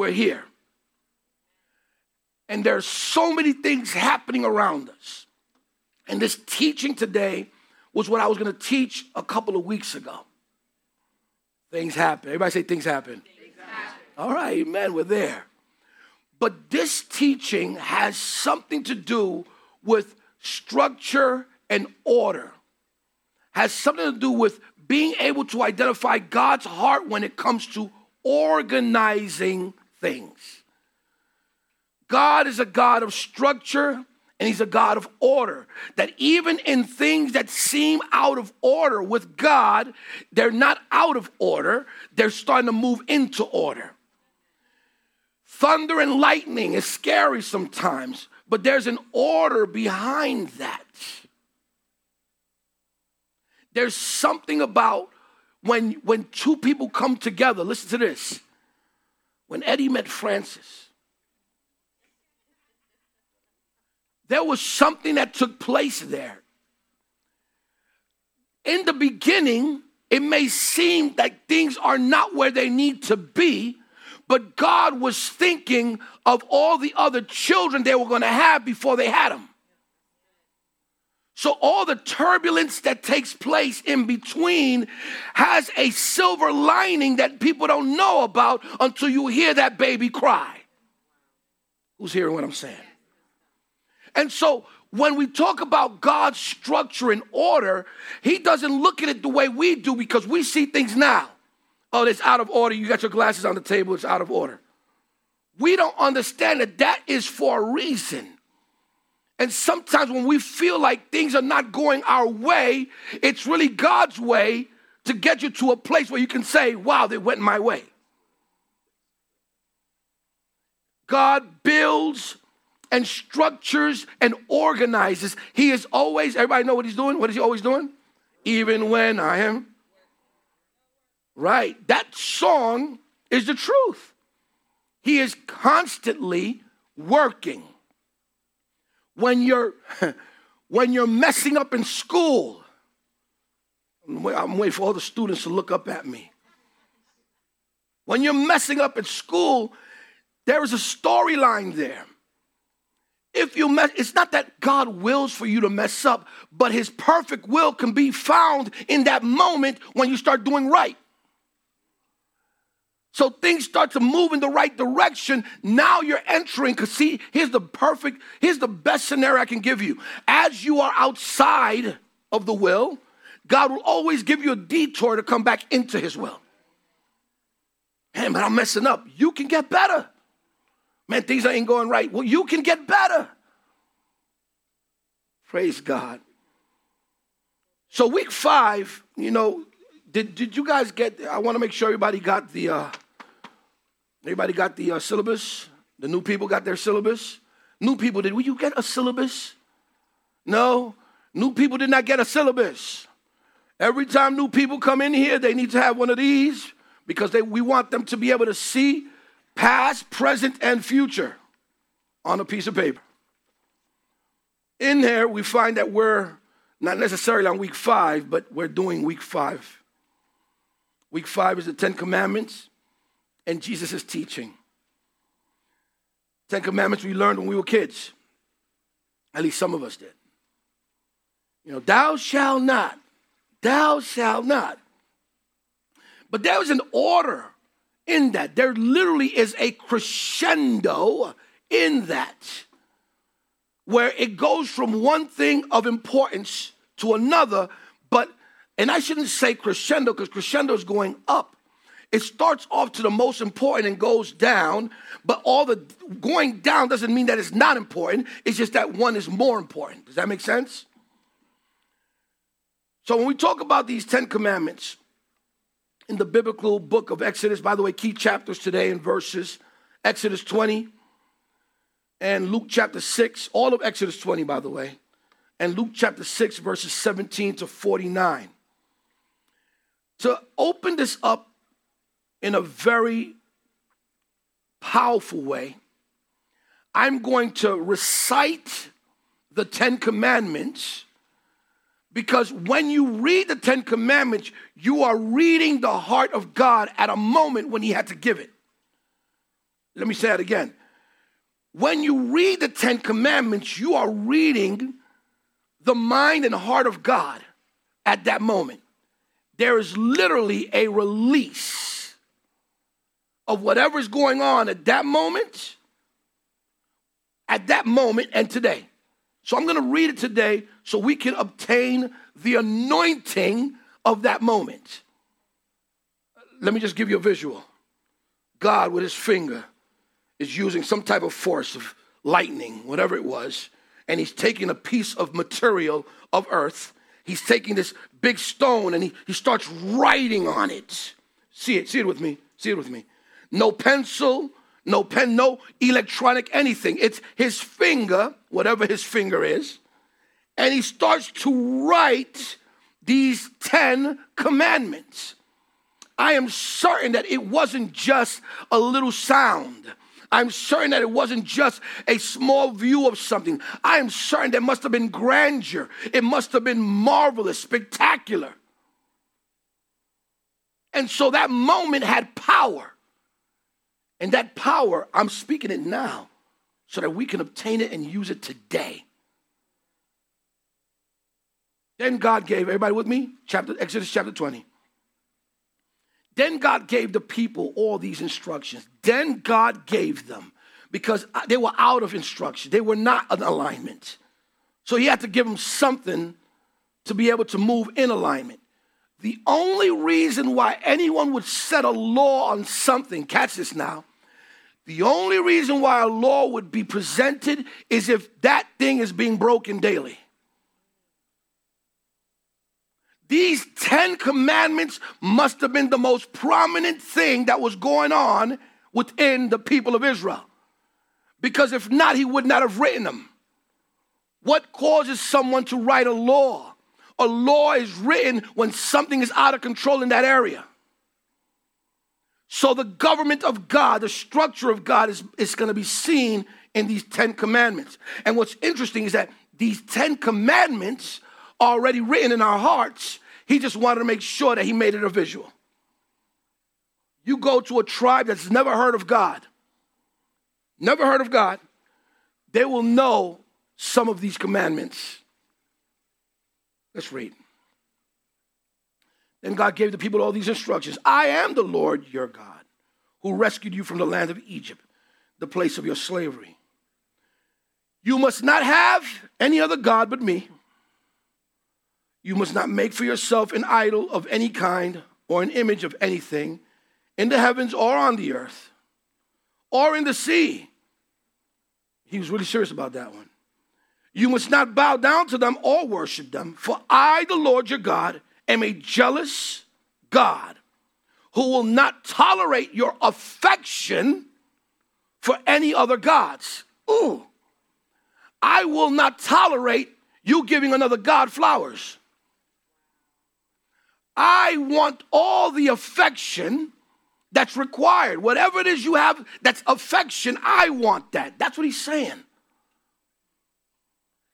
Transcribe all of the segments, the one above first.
we're here. And there's so many things happening around us. And this teaching today was what I was going to teach a couple of weeks ago. Things happen. Everybody say things happen. Things happen. All right, amen. We're there. But this teaching has something to do with structure and order, has something to do with being able to identify God's heart when it comes to organizing things. God is a God of structure and He's a God of order. That even in things that seem out of order with God, they're not out of order, they're starting to move into order. Thunder and lightning is scary sometimes, but there's an order behind that. There's something about when, when two people come together. Listen to this. When Eddie met Francis, there was something that took place there. In the beginning, it may seem that things are not where they need to be, but God was thinking of all the other children they were going to have before they had them. So, all the turbulence that takes place in between has a silver lining that people don't know about until you hear that baby cry. Who's hearing what I'm saying? And so, when we talk about God's structure and order, He doesn't look at it the way we do because we see things now. Oh, it's out of order. You got your glasses on the table, it's out of order. We don't understand that that is for a reason. And sometimes when we feel like things are not going our way, it's really God's way to get you to a place where you can say, wow, they went my way. God builds and structures and organizes. He is always, everybody know what he's doing? What is he always doing? Even when I am Right? That song is the truth. He is constantly working. When you're when you're messing up in school, I'm waiting for all the students to look up at me. When you're messing up at school, there is a storyline there. If you mess, it's not that God wills for you to mess up, but his perfect will can be found in that moment when you start doing right. So things start to move in the right direction. Now you're entering, because see, here's the perfect, here's the best scenario I can give you. As you are outside of the will, God will always give you a detour to come back into his will. Man, but I'm messing up. You can get better. Man, things ain't going right. Well, you can get better. Praise God. So, week five, you know, did, did you guys get, I want to make sure everybody got the, uh, everybody got the uh, syllabus? The new people got their syllabus? New people, did you get a syllabus? No, new people did not get a syllabus. Every time new people come in here, they need to have one of these because they, we want them to be able to see past, present, and future on a piece of paper. In there, we find that we're not necessarily on week five, but we're doing week five. Week five is the Ten Commandments and Jesus' teaching. Ten Commandments we learned when we were kids. At least some of us did. You know, thou shalt not, thou shalt not. But there was an order in that. There literally is a crescendo in that, where it goes from one thing of importance to another, but and I shouldn't say crescendo because crescendo is going up. It starts off to the most important and goes down, but all the going down doesn't mean that it's not important. It's just that one is more important. Does that make sense? So when we talk about these 10 commandments in the biblical book of Exodus, by the way, key chapters today in verses Exodus 20 and Luke chapter 6, all of Exodus 20, by the way, and Luke chapter 6, verses 17 to 49 to open this up in a very powerful way, I'm going to recite the Ten Commandments because when you read the Ten Commandments, you are reading the heart of God at a moment when He had to give it. Let me say that again. When you read the Ten Commandments, you are reading the mind and heart of God at that moment. There is literally a release of whatever's going on at that moment, at that moment, and today. So I'm going to read it today so we can obtain the anointing of that moment. Let me just give you a visual. God, with his finger, is using some type of force of lightning, whatever it was, and he's taking a piece of material of earth. He's taking this big stone and he, he starts writing on it. See it, see it with me, see it with me. No pencil, no pen, no electronic anything. It's his finger, whatever his finger is, and he starts to write these 10 commandments. I am certain that it wasn't just a little sound. I'm certain that it wasn't just a small view of something. I am certain there must have been grandeur. It must have been marvelous, spectacular. And so that moment had power. And that power, I'm speaking it now so that we can obtain it and use it today. Then God gave, everybody with me? Chapter Exodus chapter 20. Then God gave the people all these instructions. Then God gave them because they were out of instruction. They were not in alignment. So he had to give them something to be able to move in alignment. The only reason why anyone would set a law on something, catch this now, the only reason why a law would be presented is if that thing is being broken daily. These 10 commandments must have been the most prominent thing that was going on within the people of Israel. Because if not, he would not have written them. What causes someone to write a law? A law is written when something is out of control in that area. So the government of God, the structure of God is, is going to be seen in these 10 commandments. And what's interesting is that these 10 commandments already written in our hearts. He just wanted to make sure that he made it a visual. You go to a tribe that's never heard of God, never heard of God, they will know some of these commandments. Let's read. Then God gave the people all these instructions I am the Lord your God, who rescued you from the land of Egypt, the place of your slavery. You must not have any other God but me. You must not make for yourself an idol of any kind or an image of anything in the heavens or on the earth or in the sea. He was really serious about that one. You must not bow down to them or worship them, for I, the Lord your God, am a jealous God who will not tolerate your affection for any other gods. Ooh, I will not tolerate you giving another God flowers. I want all the affection that's required. Whatever it is you have that's affection, I want that. That's what he's saying.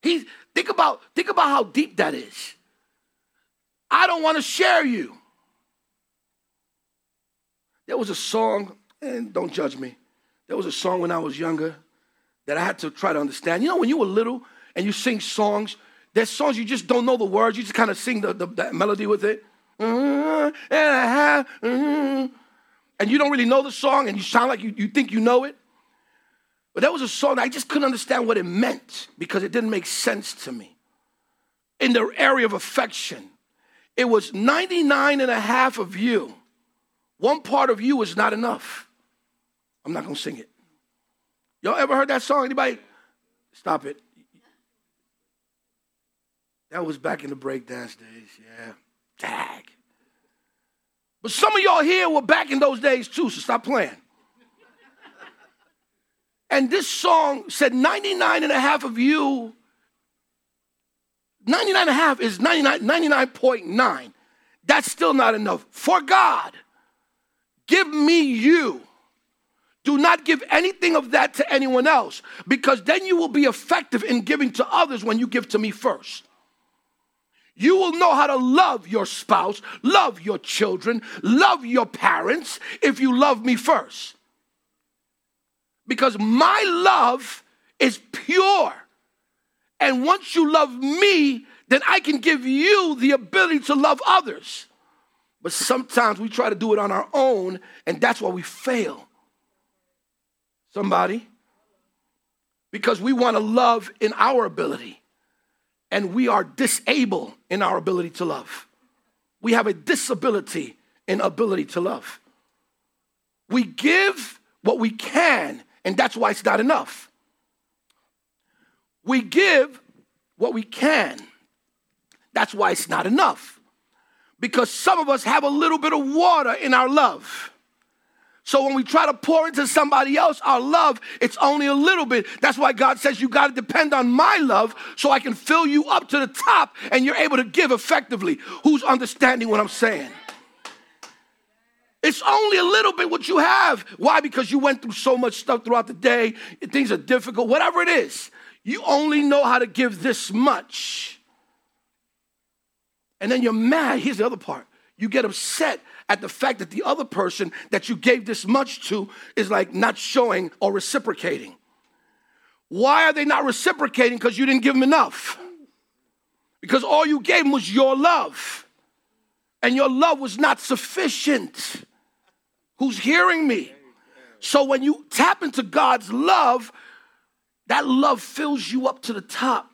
He think about think about how deep that is. I don't want to share you. There was a song, and don't judge me. There was a song when I was younger that I had to try to understand. You know, when you were little and you sing songs, there's songs you just don't know the words, you just kind of sing the, the, the melody with it. Mm-hmm. And you don't really know the song and you sound like you, you think you know it. But that was a song I just couldn't understand what it meant because it didn't make sense to me. In the area of affection, it was 99 and a half of you. One part of you is not enough. I'm not gonna sing it. Y'all ever heard that song? Anybody? Stop it. That was back in the breakdance days, yeah. Tag. But some of y'all here were back in those days too, so stop playing. And this song said 99 and a half of you, 99 and a half is 99, 99.9. That's still not enough. For God, give me you. Do not give anything of that to anyone else because then you will be effective in giving to others when you give to me first. You will know how to love your spouse, love your children, love your parents if you love me first. Because my love is pure. And once you love me, then I can give you the ability to love others. But sometimes we try to do it on our own, and that's why we fail. Somebody? Because we want to love in our ability, and we are disabled in our ability to love. We have a disability in ability to love. We give what we can, and that's why it's not enough. We give what we can. That's why it's not enough. Because some of us have a little bit of water in our love. So when we try to pour into somebody else our love, it's only a little bit. That's why God says you got to depend on my love so I can fill you up to the top and you're able to give effectively. Who's understanding what I'm saying? It's only a little bit what you have. Why? Because you went through so much stuff throughout the day. Things are difficult, whatever it is. You only know how to give this much. And then you're mad. Here's the other part you get upset at the fact that the other person that you gave this much to is like not showing or reciprocating. Why are they not reciprocating? Because you didn't give them enough. Because all you gave them was your love. And your love was not sufficient. Who's hearing me? So when you tap into God's love, that love fills you up to the top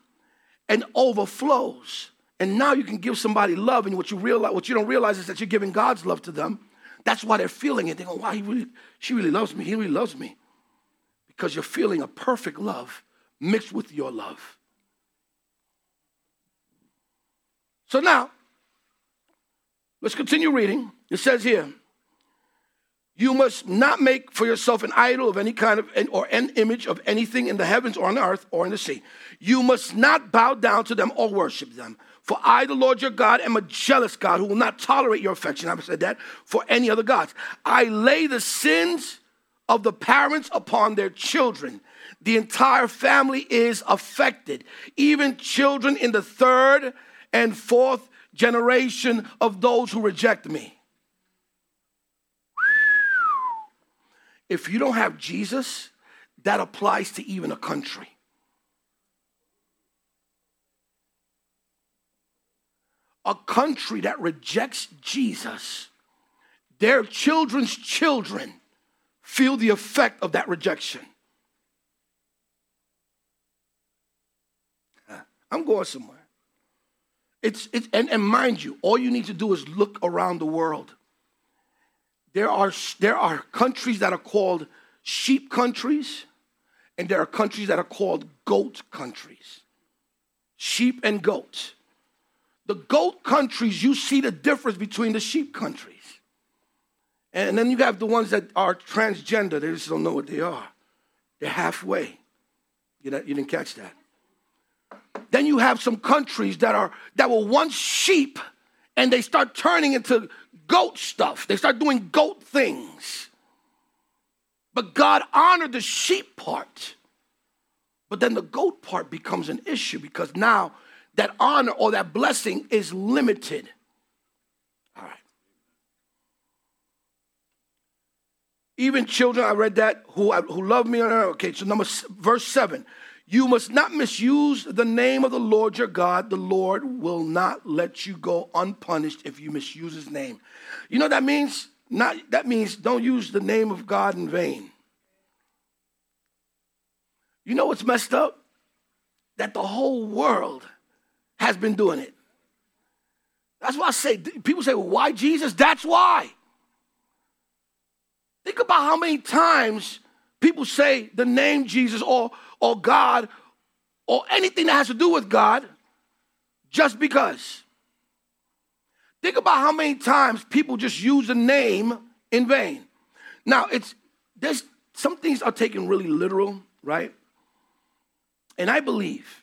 and overflows. And now you can give somebody love, and what you realize, what you don't realize is that you're giving God's love to them. That's why they're feeling it. They go, "Wow, he really, she really loves me. He really loves me," because you're feeling a perfect love mixed with your love. So now, let's continue reading. It says here, you must not make for yourself an idol of any kind of or an image of anything in the heavens or on the earth or in the sea. You must not bow down to them or worship them. For I, the Lord your God, am a jealous God who will not tolerate your affection. I've said that for any other gods. I lay the sins of the parents upon their children. The entire family is affected, even children in the third and fourth generation of those who reject me. If you don't have Jesus, that applies to even a country. A country that rejects Jesus, their children's children feel the effect of that rejection. I'm going somewhere. It's, it's and, and mind you, all you need to do is look around the world. There are, there are countries that are called sheep countries, and there are countries that are called goat countries. Sheep and goats. The goat countries, you see the difference between the sheep countries. And then you have the ones that are transgender, they just don't know what they are. They're halfway. You, know, you didn't catch that. Then you have some countries that are that were once sheep and they start turning into goat stuff. They start doing goat things. But God honored the sheep part. But then the goat part becomes an issue because now that honor or that blessing is limited. All right. Even children, I read that, who, who love me. On okay, so number verse 7. You must not misuse the name of the Lord your God. The Lord will not let you go unpunished if you misuse his name. You know that means? Not that means don't use the name of God in vain. You know what's messed up? That the whole world has been doing it. That's why I say people say, well, why Jesus? That's why. Think about how many times people say the name Jesus or, or God or anything that has to do with God just because. Think about how many times people just use the name in vain. Now, it's there's some things are taken really literal, right? And I believe,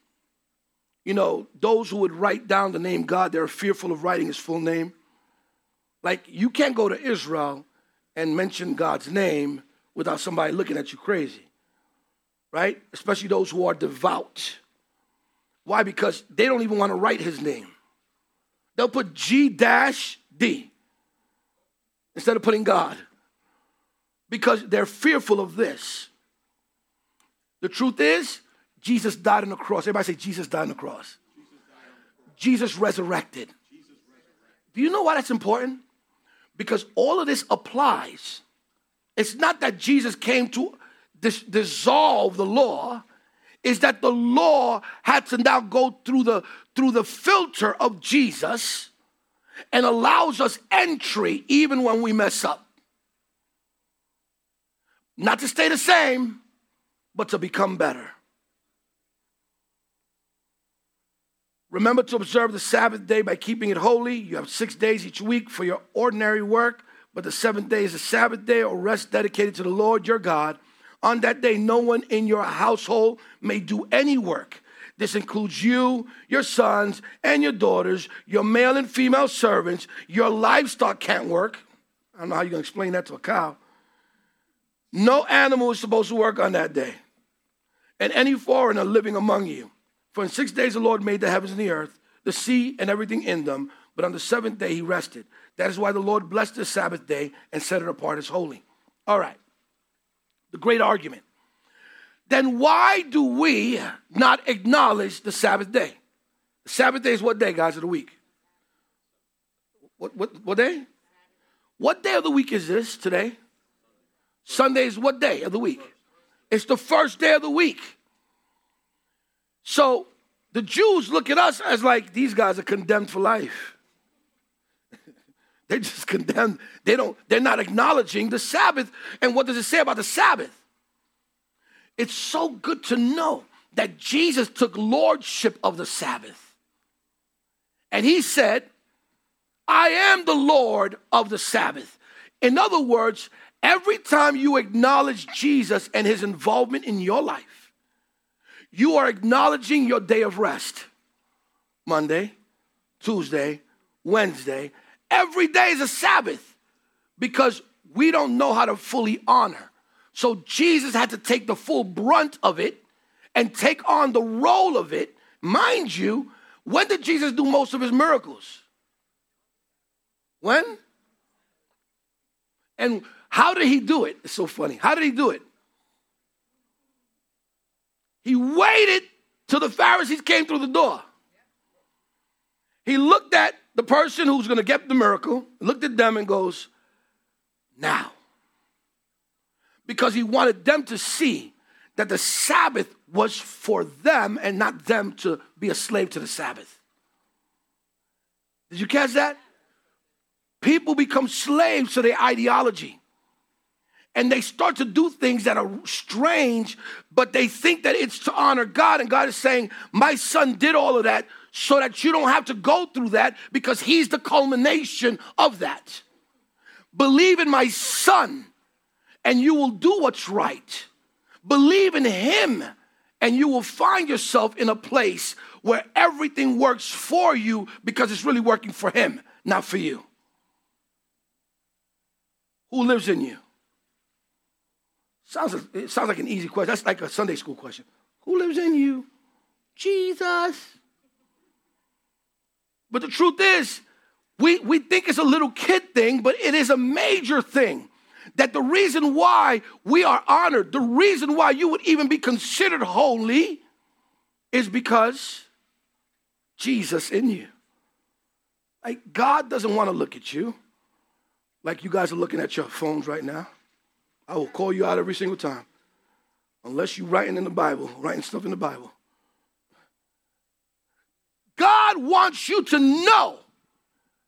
you know, those who would write down the name God, they're fearful of writing his full name. Like, you can't go to Israel and mention God's name without somebody looking at you crazy, right? Especially those who are devout. Why? Because they don't even want to write his name. They'll put G dash D instead of putting God because they're fearful of this. The truth is, Jesus died on the cross. Everybody say, Jesus died on the cross. Jesus resurrected. Do you know why that's important? Because all of this applies. It's not that Jesus came to dis- dissolve the law, is that the law had to now go through the through the filter of Jesus and allows us entry even when we mess up. Not to stay the same, but to become better. Remember to observe the Sabbath day by keeping it holy. You have six days each week for your ordinary work, but the seventh day is a Sabbath day or rest dedicated to the Lord your God. On that day, no one in your household may do any work. This includes you, your sons, and your daughters, your male and female servants. Your livestock can't work. I don't know how you're going to explain that to a cow. No animal is supposed to work on that day. And any foreigner living among you. For in six days the Lord made the heavens and the earth, the sea and everything in them, but on the seventh day he rested. That is why the Lord blessed the Sabbath day and set it apart as holy. All right. The great argument. Then why do we not acknowledge the Sabbath day? The Sabbath day is what day, guys, of the week? What, what, what day? What day of the week is this today? Sunday is what day of the week? It's the first day of the week. So the Jews look at us as like these guys are condemned for life. they're just condemned. They don't, they're not acknowledging the Sabbath. And what does it say about the Sabbath? It's so good to know that Jesus took lordship of the Sabbath. And he said, I am the Lord of the Sabbath. In other words, every time you acknowledge Jesus and his involvement in your life, you are acknowledging your day of rest. Monday, Tuesday, Wednesday. Every day is a Sabbath because we don't know how to fully honor. So Jesus had to take the full brunt of it and take on the role of it. Mind you, when did Jesus do most of his miracles? When? And how did he do it? It's so funny. How did he do it? He waited till the Pharisees came through the door. He looked at the person who's going to get the miracle, looked at them and goes, Now. Because he wanted them to see that the Sabbath was for them and not them to be a slave to the Sabbath. Did you catch that? People become slaves to their ideology and they start to do things that are strange, but they think that it's to honor God. And God is saying, My son did all of that so that you don't have to go through that because he's the culmination of that. Believe in my son, and you will do what's right. Believe in him, and you will find yourself in a place where everything works for you because it's really working for him, not for you. Who lives in you? Sounds, it sounds like an easy question. That's like a Sunday school question. Who lives in you? Jesus. But the truth is, we, we think it's a little kid thing, but it is a major thing. That the reason why we are honored, the reason why you would even be considered holy, is because Jesus in you. Like, God doesn't want to look at you like you guys are looking at your phones right now. I will call you out every single time. Unless you're writing in the Bible, writing stuff in the Bible. God wants you to know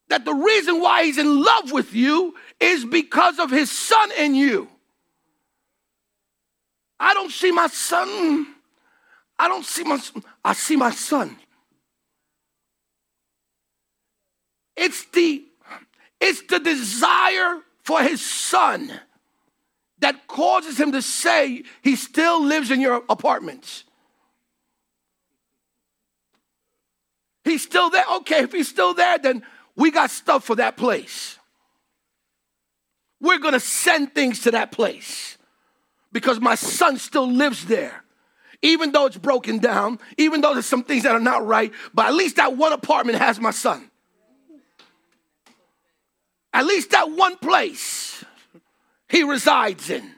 that the reason why he's in love with you is because of his son in you. I don't see my son. I don't see my son. I see my son. It's the it's the desire for his son that causes him to say he still lives in your apartment. He's still there. Okay, if he's still there, then we got stuff for that place. We're going to send things to that place because my son still lives there. Even though it's broken down, even though there's some things that are not right, but at least that one apartment has my son. At least that one place he resides in.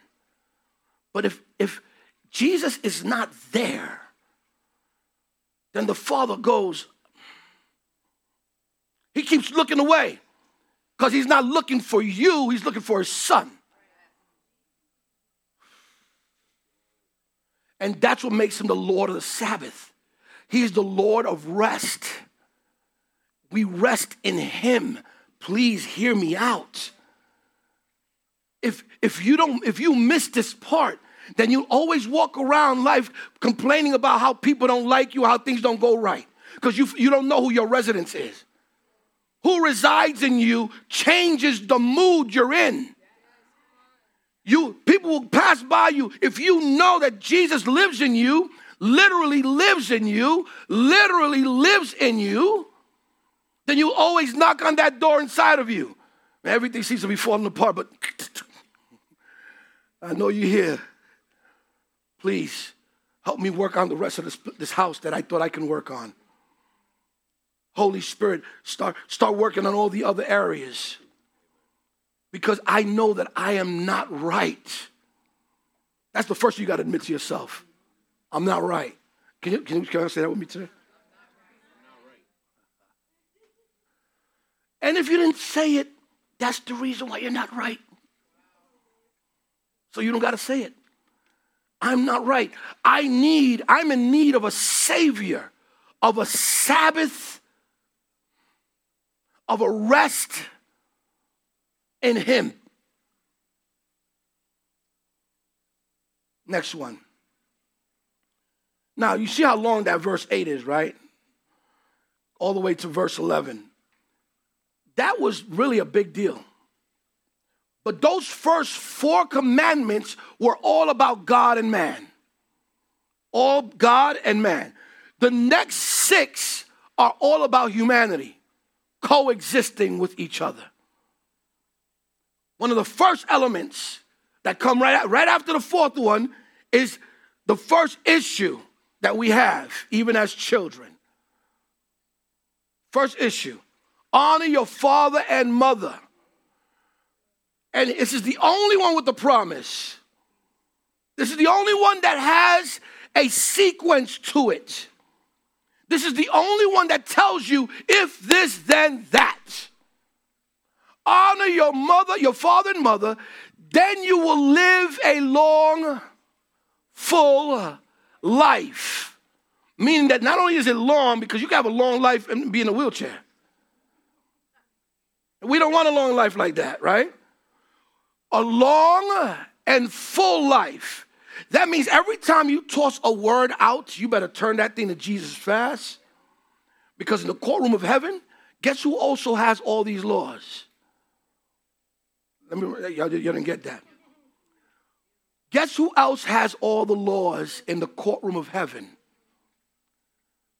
But if, if Jesus is not there, then the father goes, he keeps looking away because he's not looking for you, he's looking for his son. And that's what makes him the Lord of the Sabbath. He is the Lord of rest. We rest in him. Please hear me out. If, if you don't if you miss this part, then you always walk around life complaining about how people don't like you, how things don't go right. Because you, you don't know who your residence is who resides in you changes the mood you're in. You people will pass by you if you know that Jesus lives in you, literally lives in you, literally lives in you, then you always knock on that door inside of you. Everything seems to be falling apart, but I know you're here. Please help me work on the rest of this, this house that I thought I can work on. Holy Spirit, start, start working on all the other areas. Because I know that I am not right. That's the first you got to admit to yourself. I'm not right. Can you, can you, can I say that with me today? And if you didn't say it, that's the reason why you're not right. So you don't got to say it. I'm not right. I need, I'm in need of a savior, of a Sabbath of a rest in Him. Next one. Now, you see how long that verse 8 is, right? All the way to verse 11. That was really a big deal. But those first four commandments were all about God and man. All God and man. The next six are all about humanity coexisting with each other. One of the first elements that come right, right after the fourth one is the first issue that we have, even as children. First issue honor your father and mother. And this is the only one with the promise. This is the only one that has a sequence to it. This is the only one that tells you if this, then that. Honor your mother, your father and mother, then you will live a long, full life. Meaning that not only is it long, because you can have a long life and be in a wheelchair. We don't want a long life like that, right? A long and full life. That means every time you toss a word out, you better turn that thing to Jesus fast. Because in the courtroom of heaven, guess who also has all these laws? Let me, y'all, didn't get that. Guess who else has all the laws in the courtroom of heaven?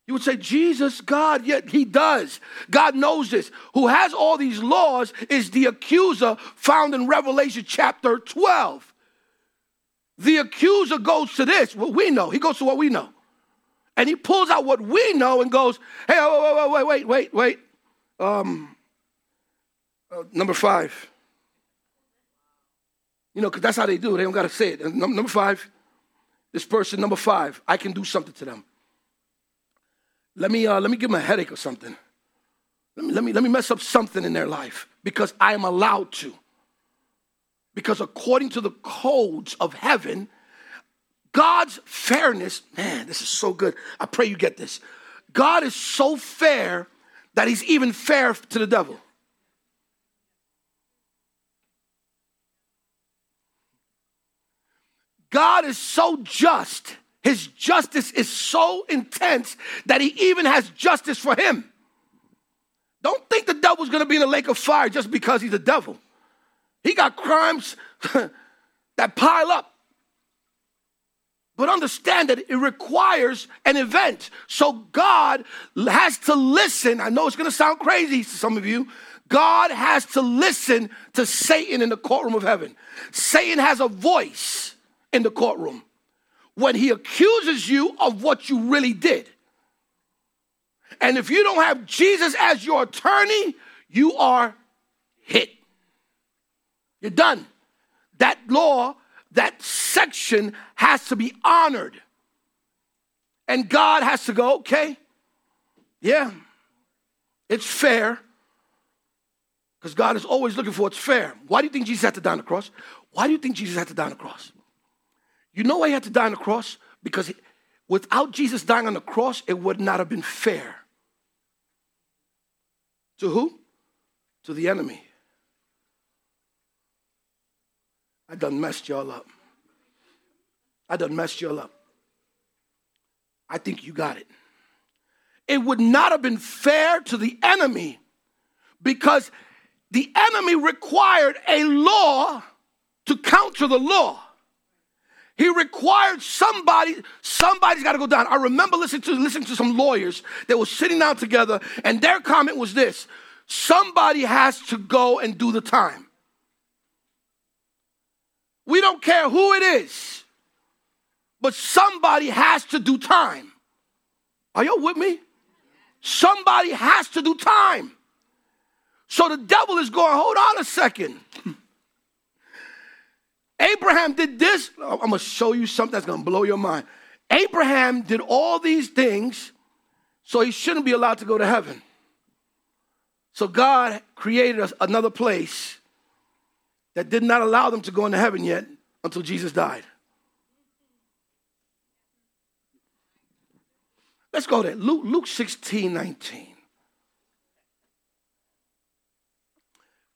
You would say, Jesus, God, yet he does. God knows this. Who has all these laws is the accuser found in Revelation chapter 12. The accuser goes to this, what we know. He goes to what we know. And he pulls out what we know and goes, hey, wait, wait, wait, wait, wait. Um, uh, number five. You know, because that's how they do. They don't got to say it. Number five, this person, number five, I can do something to them. Let me, uh, let me give them a headache or something. Let me, let, me, let me mess up something in their life because I am allowed to. Because according to the codes of heaven, God's fairness, man, this is so good. I pray you get this. God is so fair that he's even fair to the devil. God is so just. His justice is so intense that he even has justice for him. Don't think the devil's gonna be in the lake of fire just because he's a devil. He got crimes that pile up. But understand that it requires an event. So God has to listen. I know it's to sound crazy to some of you. God has to listen to Satan in the courtroom of heaven. Satan has a voice in the courtroom when he accuses you of what you really did. And if you don't have Jesus as your attorney, you are hit. You're done. That law, that section has to be honored. And God has to go, okay, yeah, it's fair. Because God is always looking for what's fair. Why do you think Jesus had to die on the cross? Why do you think Jesus had to die on the cross? You know why he had to die on the cross? Because without Jesus dying on the cross, it would not have been fair. To who? To the enemy. I done messed y'all up. I done messed y'all up. I think you got it. It would not have been fair to the enemy because the enemy required a law to counter the law. He required somebody, somebody's got to go down. I remember listening to listening to some lawyers that were sitting down together, and their comment was this: somebody has to go and do the time. We don't care who it is, but somebody has to do time. Are y'all with me? Somebody has to do time. So the devil is going, hold on a second. Abraham did this. I'm going to show you something that's going to blow your mind. Abraham did all these things, so he shouldn't be allowed to go to heaven. So God created us another place that did not allow them to go into heaven yet until Jesus died. Let's go there. Luke, Luke 16, 19.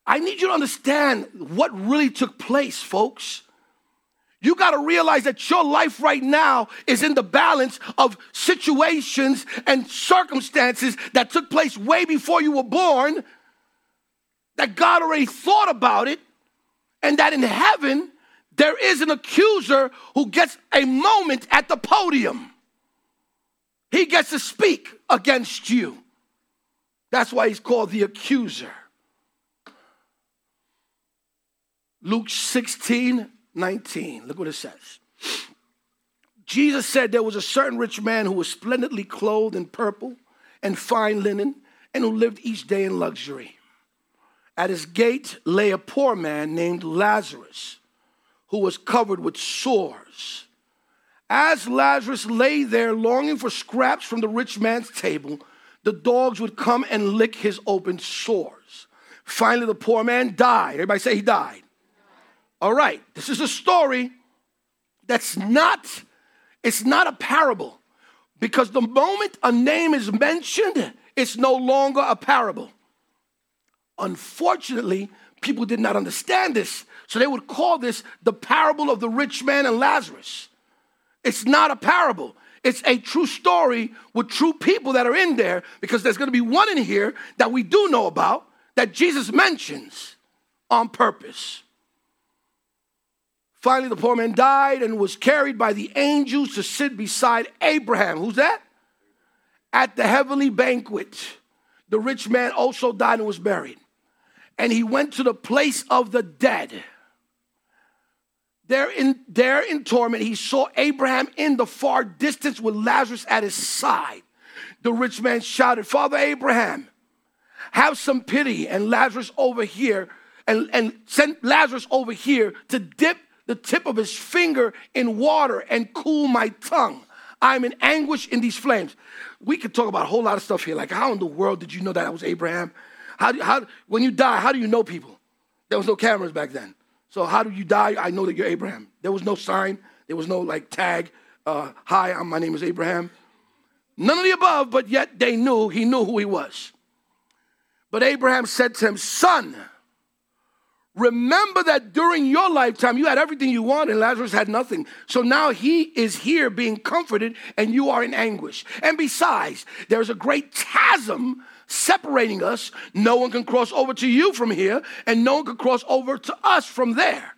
I need you to understand what really took place, folks. You got to realize that your life right now is in the balance of situations and circumstances that took place way before you were born, that God already thought about it, and that in heaven, there is an accuser who gets a moment at the podium. He gets to speak against you. That's why he's called the accuser. Luke 16, 19. Look what it says. Jesus said there was a certain rich man who was splendidly clothed in purple and fine linen and who lived each day in luxury. At his gate lay a poor man named Lazarus who was covered with sores. As Lazarus lay there longing for scraps from the rich man's table, the dogs would come and lick his open sores. Finally, the poor man died. Everybody say he died. All right, this is a story that's not, it's not a parable. Because the moment a name is mentioned, it's no longer a parable. Unfortunately, people did not understand this. So they would call this the parable of the rich man and Lazarus. It's not a parable. It's a true story with true people that are in there because there's going to be one in here that we do know about that Jesus mentions on purpose. Finally, the poor man died and was carried by the angels to sit beside Abraham. Who's that? At the heavenly banquet. The rich man also died and was buried. And he went to the place of the dead. There in, there in torment, he saw Abraham in the far distance with Lazarus at his side. The rich man shouted, Father Abraham, have some pity and Lazarus over here, and, and send Lazarus over here to dip the tip of his finger in water and cool my tongue. I'm in anguish in these flames. We could talk about a whole lot of stuff here. Like, how in the world did you know that I was Abraham? How, do, how when you die, how do you know people? There was no cameras back then. So how do you die? I know that you're Abraham. There was no sign. There was no like tag. Uh, Hi, I'm, my name is Abraham. None of the above, but yet they knew he knew who he was. But Abraham said to him, Son, Remember that during your lifetime, you had everything you wanted, and Lazarus had nothing. So now he is here being comforted, and you are in anguish. And besides, there's a great chasm separating us. No one can cross over to you from here, and no one can cross over to us from there.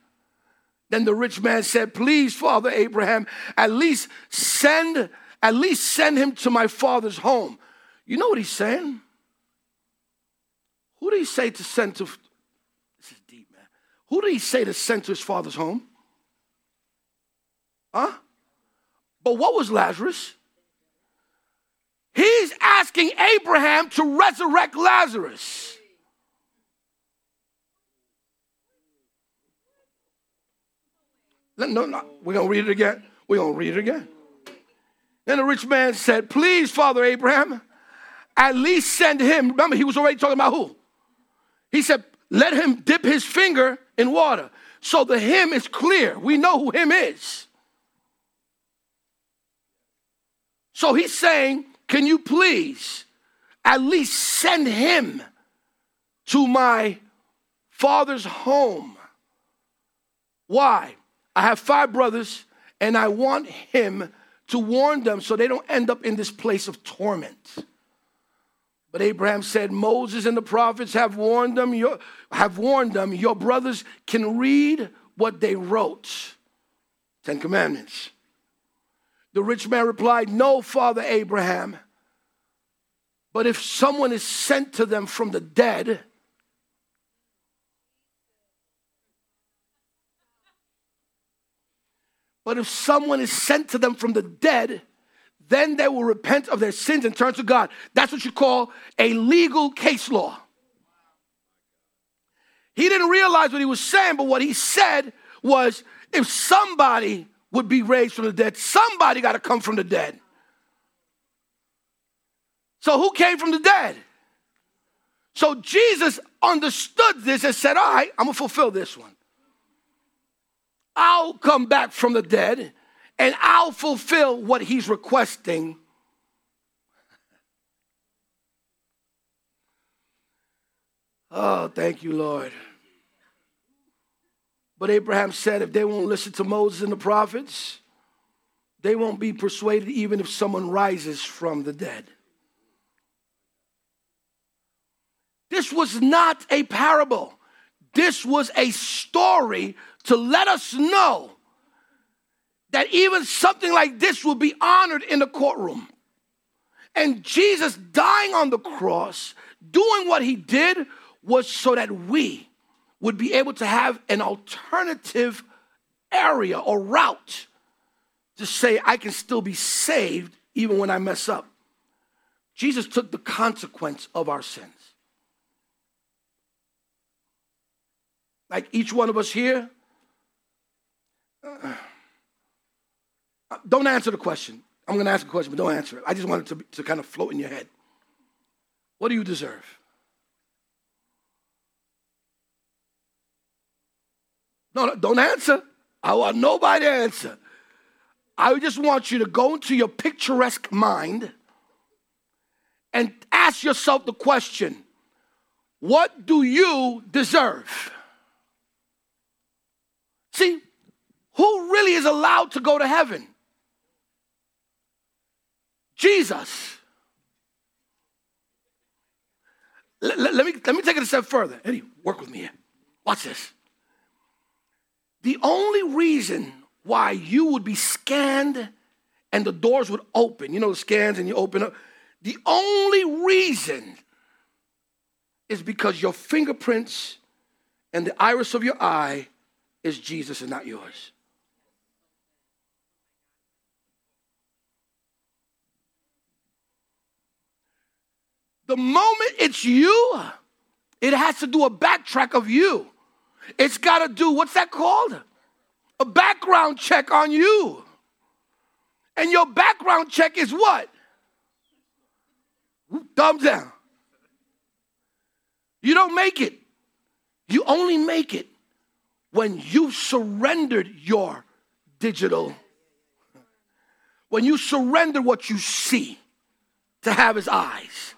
Then the rich man said, Please, Father Abraham, at least send, at least send him to my father's home. You know what he's saying? Who did he say to send to who did he say to send to his father's home? Huh? But what was Lazarus? He's asking Abraham to resurrect Lazarus. No, no, we're going to read it again. We're going to read it again. Then the rich man said, Please, Father Abraham, at least send him. Remember, he was already talking about who? He said, Let him dip his finger in water. So the him is clear. We know who him is. So he's saying, Can you please at least send him to my father's home? Why? I have five brothers, and I want him to warn them so they don't end up in this place of torment. But Abraham said, Moses and the prophets have warned them, your, have warned them, your brothers can read what they wrote. Ten Commandments. The rich man replied, No, Father Abraham. But if someone is sent to them from the dead, But if someone is sent to them from the dead, then they will repent of their sins and turn to God. That's what you call a legal case law. He didn't realize what he was saying, but what he said was if somebody would be raised from the dead, somebody got to come from the dead. So, who came from the dead? So, Jesus understood this and said, All right, I'm going to fulfill this one. I'll come back from the dead and I'll fulfill what he's requesting. Oh, thank you, Lord. But Abraham said if they won't listen to Moses and the prophets, they won't be persuaded even if someone rises from the dead. This was not a parable. This was a story to let us know that even something like this will be honored in the courtroom. And Jesus dying on the cross, doing what he did, was so that we would be able to have an alternative area or route to say, I can still be saved even when I mess up. Jesus took the consequence of our sins. Like each one of us here, Uh, don't answer the question. I'm going to ask a question, but don't answer it. I just want it to, to kind of float in your head. What do you deserve? No, no, don't answer. I want nobody to answer. I just want you to go into your picturesque mind and ask yourself the question what do you deserve? See, who really is allowed to go to heaven? Jesus. Let, let, me, let me take it a step further. Eddie, work with me here. Watch this. The only reason why you would be scanned and the doors would open, you know, the scans and you open up, the only reason is because your fingerprints and the iris of your eye is Jesus and not yours. The moment it's you, it has to do a backtrack of you. It's got to do, what's that called? A background check on you. And your background check is what? Thumbs down. You don't make it. You only make it when you surrendered your digital, when you surrender what you see to have his eyes.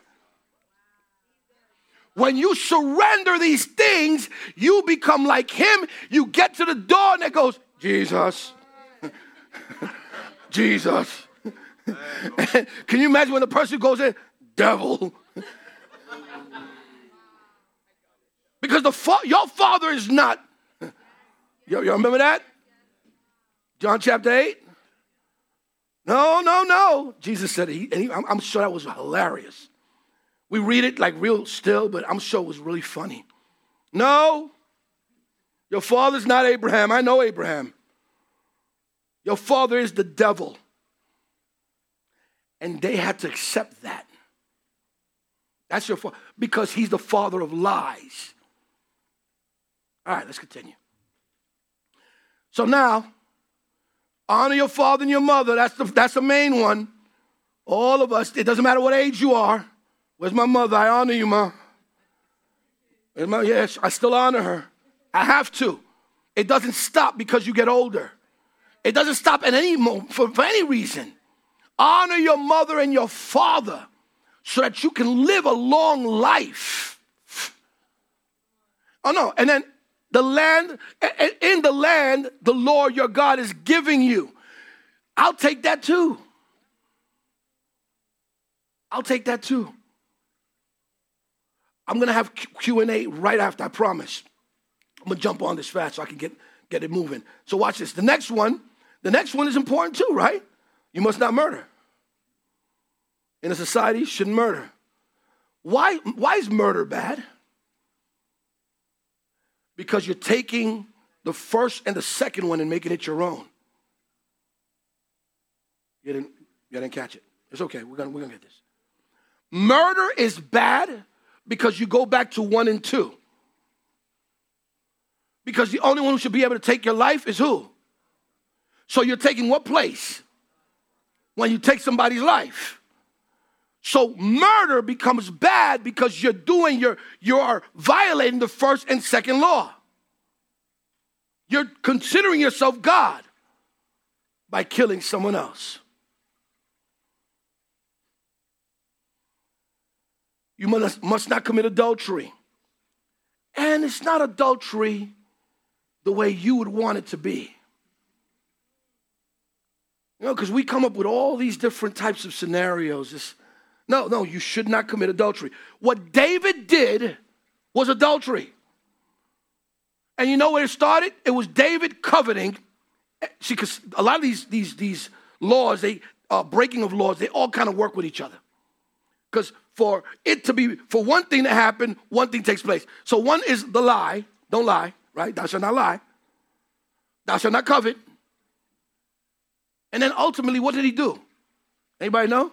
When you surrender these things, you become like him. You get to the door and it goes, Jesus, Jesus. Can you imagine when the person goes in, devil? because the fa- your father is not. You remember that? John chapter 8? No, no, no. Jesus said, he, and he, I'm, I'm sure that was hilarious. We read it like real still, but I'm sure it was really funny. No, your father's not Abraham. I know Abraham. Your father is the devil. And they had to accept that. That's your father, because he's the father of lies. All right, let's continue. So now, Honor your father and your mother. That's the, that's the main one. All of us, it doesn't matter what age you are. Where's my mother? I honor you, ma. Where's my, yes, I still honor her. I have to. It doesn't stop because you get older. It doesn't stop at any moment for, for any reason. Honor your mother and your father so that you can live a long life. Oh no, and then the land, in the land, the Lord your God is giving you. I'll take that too. I'll take that too. I'm gonna have Q&A right after, I promise. I'm gonna jump on this fast so I can get, get it moving. So watch this. The next one, the next one is important too, right? You must not murder. In a society, shouldn't murder. Why, why is murder bad? Because you're taking the first and the second one and making it your own. You didn't, you didn't catch it. It's okay. We're gonna, we're gonna get this. Murder is bad because you go back to one and two. Because the only one who should be able to take your life is who? So you're taking what place? When you take somebody's life. So murder becomes bad because you're doing your you're violating the first and second law. You're considering yourself God by killing someone else. You must, must not commit adultery. And it's not adultery the way you would want it to be. You know, because we come up with all these different types of scenarios. It's, no, no, you should not commit adultery. What David did was adultery. And you know where it started? It was David coveting. See, because a lot of these, these, these laws, they uh, breaking of laws, they all kind of work with each other. Because for it to be, for one thing to happen, one thing takes place. So one is the lie. Don't lie, right? Thou shalt not lie. Thou shalt not covet. And then ultimately, what did he do? Anybody know?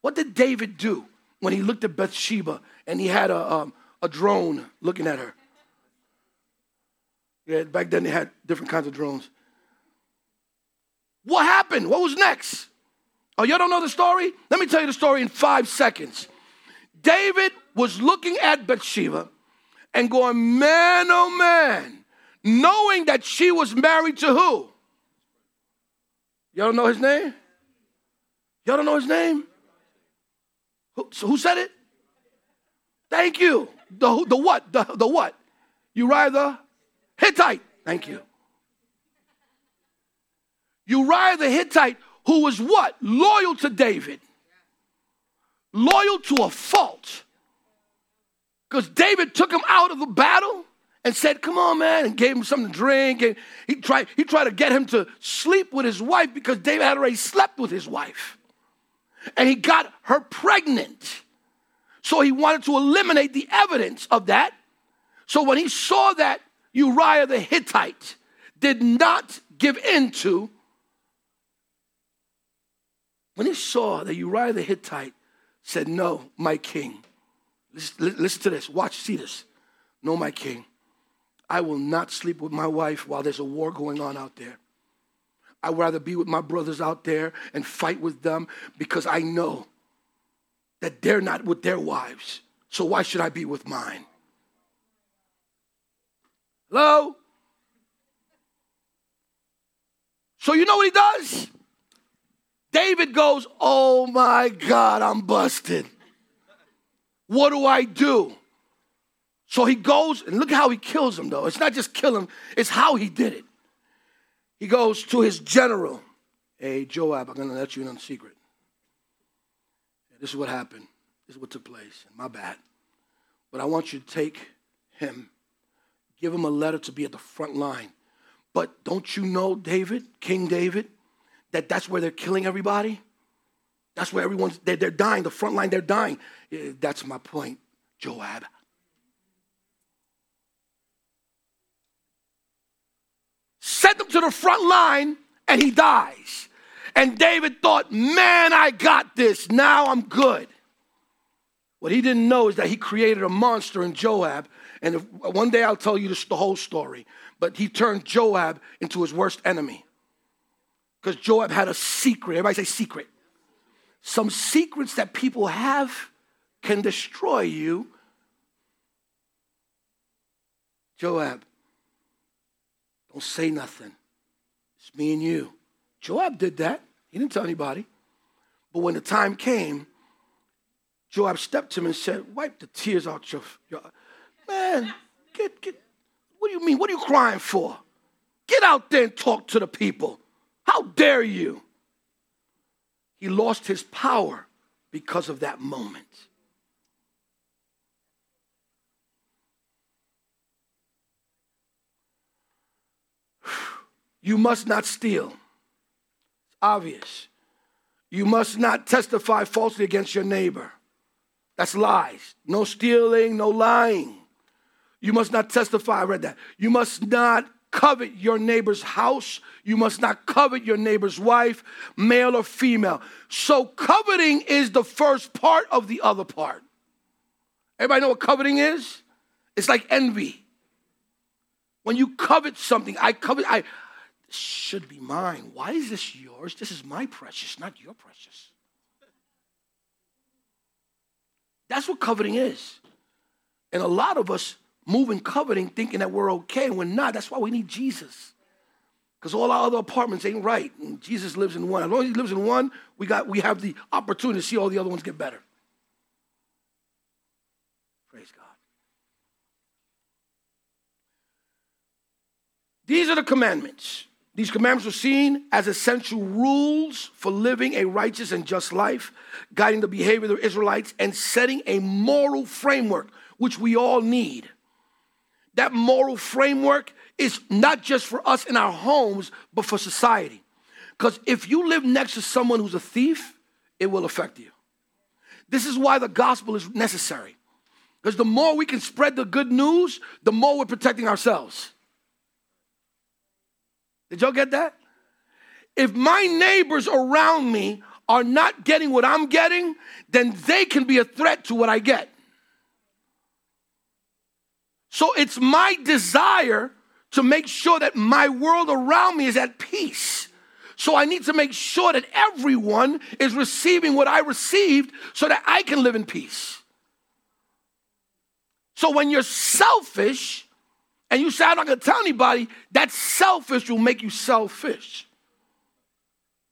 What did David do when he looked at Bathsheba and he had a, um, a drone looking at her? Yeah, back then they had different kinds of drones. What happened? What was next? Oh, y'all don't know the story? Let me tell you the story in five seconds. David was looking at Bathsheba and going, man, oh man, knowing that she was married to who? Y'all don't know his name? Y'all don't know his name? Who, so who said it? Thank you. The, the what? The, the what? Uriah the Hittite. Thank you. Uriah the Hittite, who was what? Loyal to David. Loyal to a fault. Because David took him out of the battle and said, Come on, man, and gave him something to drink. And he tried, he tried to get him to sleep with his wife because David had already slept with his wife and he got her pregnant. So he wanted to eliminate the evidence of that. So when he saw that Uriah the Hittite did not give in to, when he saw that Uriah the Hittite said, No, my king, listen, listen to this, watch, see this. No, my king, I will not sleep with my wife while there's a war going on out there. I'd rather be with my brothers out there and fight with them because I know that they're not with their wives. So why should I be with mine? Hello? So you know what he does? David goes, Oh my God, I'm busted. What do I do? So he goes, and look how he kills him, though. It's not just kill him, it's how he did it. He goes to his general. Hey, Joab, I'm going to let you in on a secret. This is what happened. This is what took place. My bad. But I want you to take him, give him a letter to be at the front line. But don't you know, David, King David, that that's where they're killing everybody? That's where everyone's, they're, they're dying. The front line, they're dying. Eh, that's my point, Joab. sent him to the front line, and he dies. And David thought, man, I got this. Now I'm good. What he didn't know is that he created a monster in Joab. And if, one day I'll tell you this, the whole story. But he turned Joab into his worst enemy. Because Joab had a secret. Everybody say secret. Some secrets that people have can destroy you. Joab, don't say nothing. It's me and you. Joab did that. He didn't tell anybody. But when the time came, Joab stepped to him and said, Wipe the tears out your, your man. Get, get, what do you mean? What are you crying for? Get out there and talk to the people. How dare you? He lost his power because of that moment. You must not steal. It's obvious. You must not testify falsely against your neighbor. That's lies. No stealing, no lying. You must not testify. I read that. You must not covet your neighbor's house. You must not covet your neighbor's wife, male or female. So, coveting is the first part of the other part. Everybody know what coveting is? It's like envy. When you covet something, I covet, I should be mine. Why is this yours? This is my precious, not your precious. That's what coveting is. And a lot of us moving coveting thinking that we're okay and we're not. That's why we need Jesus. Because all our other apartments ain't right. And Jesus lives in one. As long as he lives in one, we got we have the opportunity to see all the other ones get better. Praise God. These are the commandments. These commandments were seen as essential rules for living a righteous and just life, guiding the behavior of the Israelites, and setting a moral framework, which we all need that moral framework is not just for us in our homes, but for society. Because if you live next to someone who's a thief, it will affect you. This is why the gospel is necessary. Because the more we can spread the good news, the more we're protecting ourselves. Did y'all get that? If my neighbors around me are not getting what I'm getting, then they can be a threat to what I get. So it's my desire to make sure that my world around me is at peace. So I need to make sure that everyone is receiving what I received so that I can live in peace. So when you're selfish and you say, I'm not gonna tell anybody, that selfish will make you selfish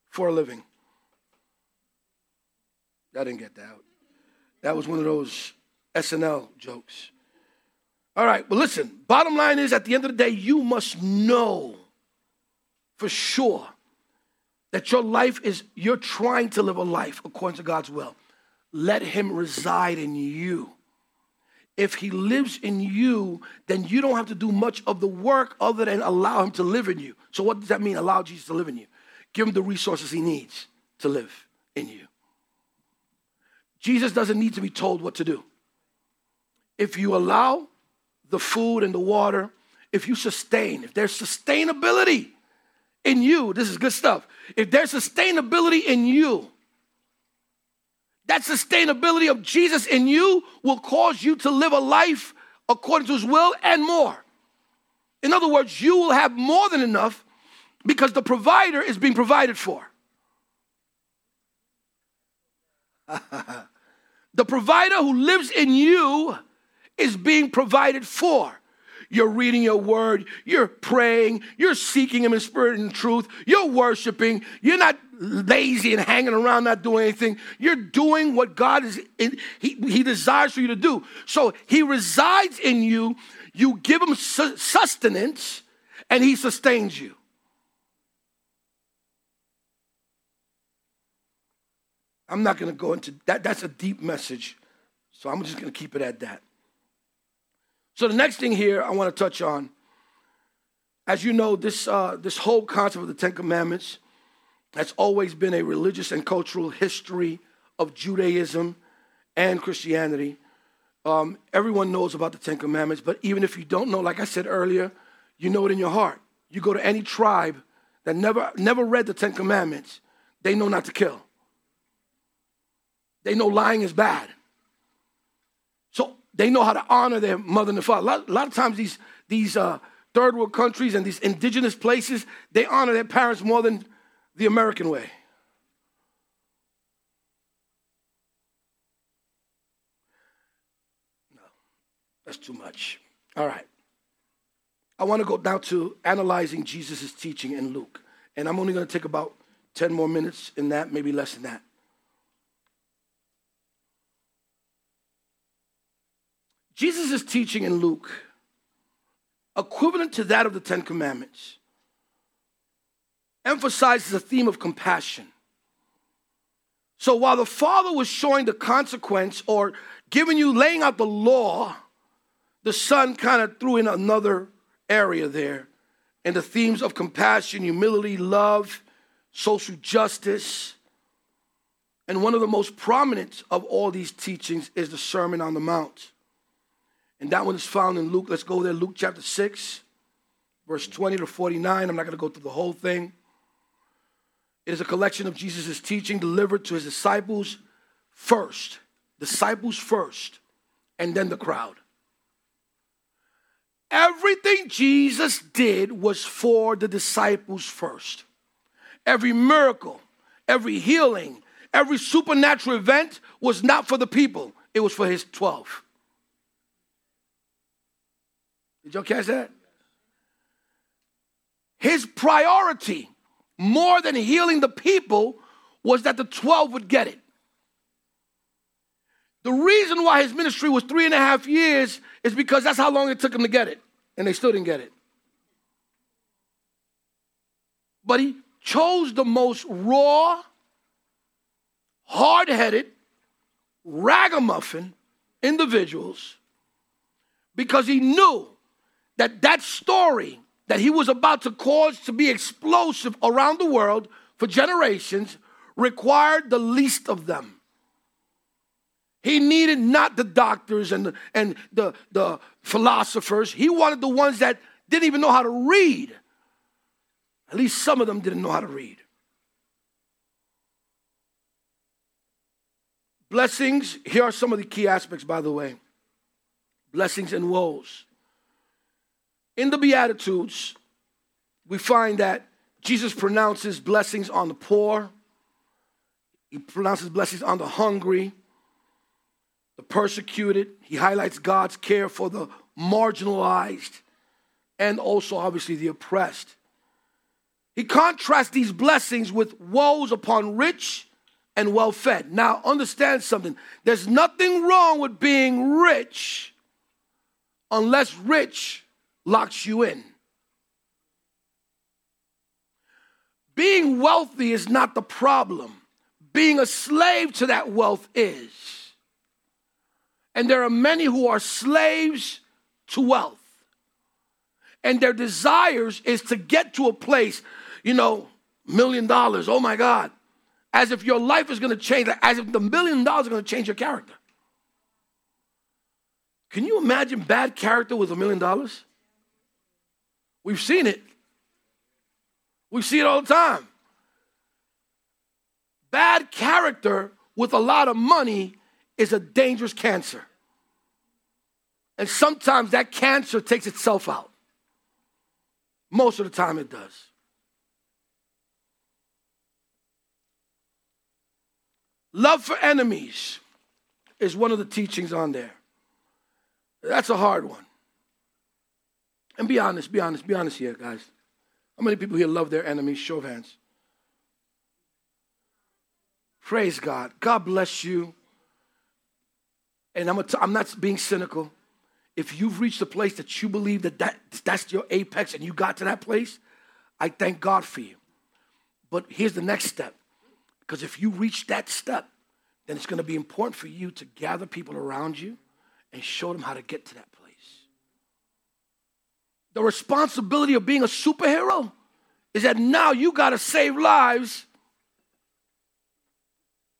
for a living. I didn't get that. That was one of those SNL jokes. All right, well, listen, bottom line is at the end of the day, you must know for sure that your life is, you're trying to live a life according to God's will. Let Him reside in you. If He lives in you, then you don't have to do much of the work other than allow Him to live in you. So, what does that mean? Allow Jesus to live in you. Give Him the resources He needs to live in you. Jesus doesn't need to be told what to do. If you allow the food and the water, if you sustain, if there's sustainability in you, this is good stuff. If there's sustainability in you, that sustainability of Jesus in you will cause you to live a life according to his will and more. In other words, you will have more than enough because the provider is being provided for. the provider who lives in you is being provided for. You're reading your word, you're praying, you're seeking Him in spirit and truth, you're worshiping, you're not lazy and hanging around not doing anything. You're doing what God is in, he, he desires for you to do. So He resides in you, you give Him sustenance, and He sustains you. I'm not going to go into that. That's a deep message. So I'm just going to keep it at that. So the next thing here I want to touch on, as you know, this uh, this whole concept of the Ten Commandments has always been a religious and cultural history of Judaism and Christianity. Um, everyone knows about the Ten Commandments, but even if you don't know, like I said earlier, you know it in your heart. You go to any tribe that never never read the Ten Commandments, they know not to kill. They know lying is bad. They know how to honor their mother and father. A lot, a lot of times, these, these uh, third world countries and these indigenous places, they honor their parents more than the American way. No, that's too much. All right. I want to go down to analyzing Jesus' teaching in Luke. And I'm only going to take about 10 more minutes in that, maybe less than that. Jesus' teaching in Luke, equivalent to that of the Ten Commandments, emphasizes a theme of compassion. So while the Father was showing the consequence or giving you, laying out the law, the Son kind of threw in another area there and the themes of compassion, humility, love, social justice. And one of the most prominent of all these teachings is the Sermon on the Mount. And that one is found in Luke. Let's go there, Luke chapter 6, verse 20 to 49. I'm not going to go through the whole thing. It is a collection of Jesus' teaching delivered to his disciples first. Disciples first, and then the crowd. Everything Jesus did was for the disciples first. Every miracle, every healing, every supernatural event was not for the people, it was for his 12. Did y'all catch that? His priority, more than healing the people, was that the 12 would get it. The reason why his ministry was three and a half years is because that's how long it took him to get it, and they still didn't get it. But he chose the most raw, hard headed, ragamuffin individuals because he knew that that story that he was about to cause to be explosive around the world for generations required the least of them. He needed not the doctors and the, and the, the philosophers. He wanted the ones that didn't even know how to read. At least some of them didn't know how to read. Blessings, here are some of the key aspects, by the way. Blessings and woes. In the Beatitudes, we find that Jesus pronounces blessings on the poor, he pronounces blessings on the hungry, the persecuted. He highlights God's care for the marginalized and also, obviously, the oppressed. He contrasts these blessings with woes upon rich and well fed. Now, understand something there's nothing wrong with being rich unless rich locks you in. Being wealthy is not the problem, being a slave to that wealth is. And there are many who are slaves to wealth. And their desires is to get to a place, you know, million dollars, oh my God. As if your life is gonna change, as if the million dollars are gonna change your character. Can you imagine bad character with a million dollars? We've seen it. We see it all the time. Bad character with a lot of money is a dangerous cancer. And sometimes that cancer takes itself out. Most of the time it does. Love for enemies is one of the teachings on there. That's a hard one. And be honest, be honest, be honest here, guys. How many people here love their enemies? Show of hands. Praise God. God bless you. And I'm, t- I'm not being cynical. If you've reached a place that you believe that, that that's your apex and you got to that place, I thank God for you. But here's the next step. Because if you reach that step, then it's going to be important for you to gather people around you and show them how to get to that. The responsibility of being a superhero is that now you got to save lives.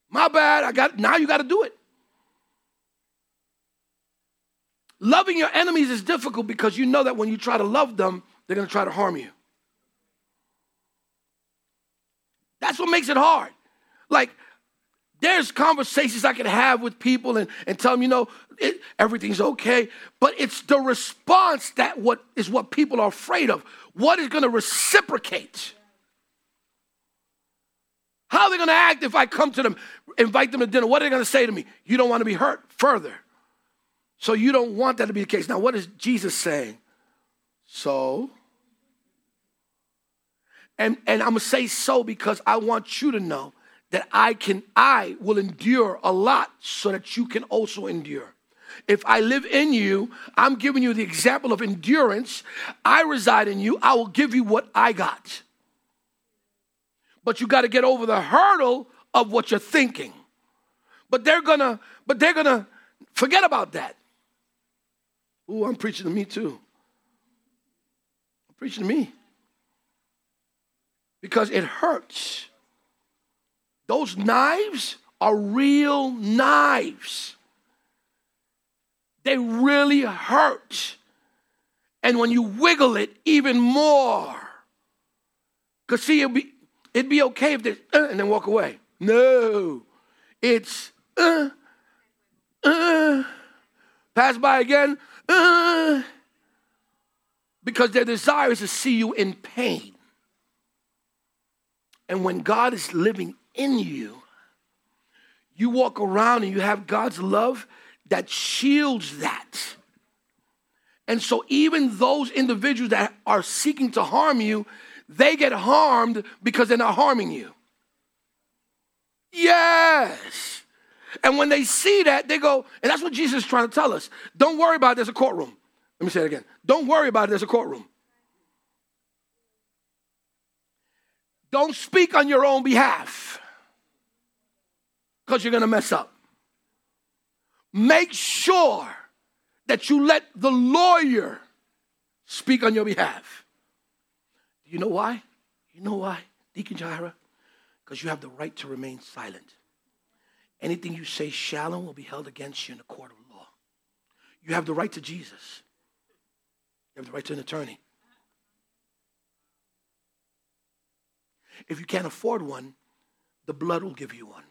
My bad, I got now you got to do it. Loving your enemies is difficult because you know that when you try to love them, they're going to try to harm you. That's what makes it hard. Like, there's conversations I can have with people and, and tell them, you know, it, everything's okay. But it's the response that what is what people are afraid of. What is going to reciprocate? How are they going to act if I come to them, invite them to dinner? What are they going to say to me? You don't want to be hurt further. So you don't want that to be the case. Now, what is Jesus saying? So, and, and I'm going to say so because I want you to know that I can, I will endure a lot so that you can also endure. If I live in you, I'm giving you the example of endurance. I reside in you. I will give you what I got. But you got to get over the hurdle of what you're thinking. But they're gonna, but they're gonna forget about that. Ooh, I'm preaching to me too. I'm preaching to me. Because it hurts. Those knives are real knives. They really hurt. And when you wiggle it, even more. Because, see, it'd be, it'd be okay if they, uh, and then walk away. No. It's, uh, uh, pass by again, uh, because their desire is to see you in pain. And when God is living in you, you walk around and you have God's love that shields that. And so, even those individuals that are seeking to harm you, they get harmed because they're not harming you. Yes. And when they see that, they go, and that's what Jesus is trying to tell us. Don't worry about it, there's a courtroom. Let me say it again. Don't worry about it, there's a courtroom. Don't speak on your own behalf because you're going to mess up make sure that you let the lawyer speak on your behalf. Do you know why? You know why, Deacon Jahira? Because you have the right to remain silent. Anything you say shallow will be held against you in the court of law. You have the right to Jesus. You have the right to an attorney. If you can't afford one, the blood will give you one.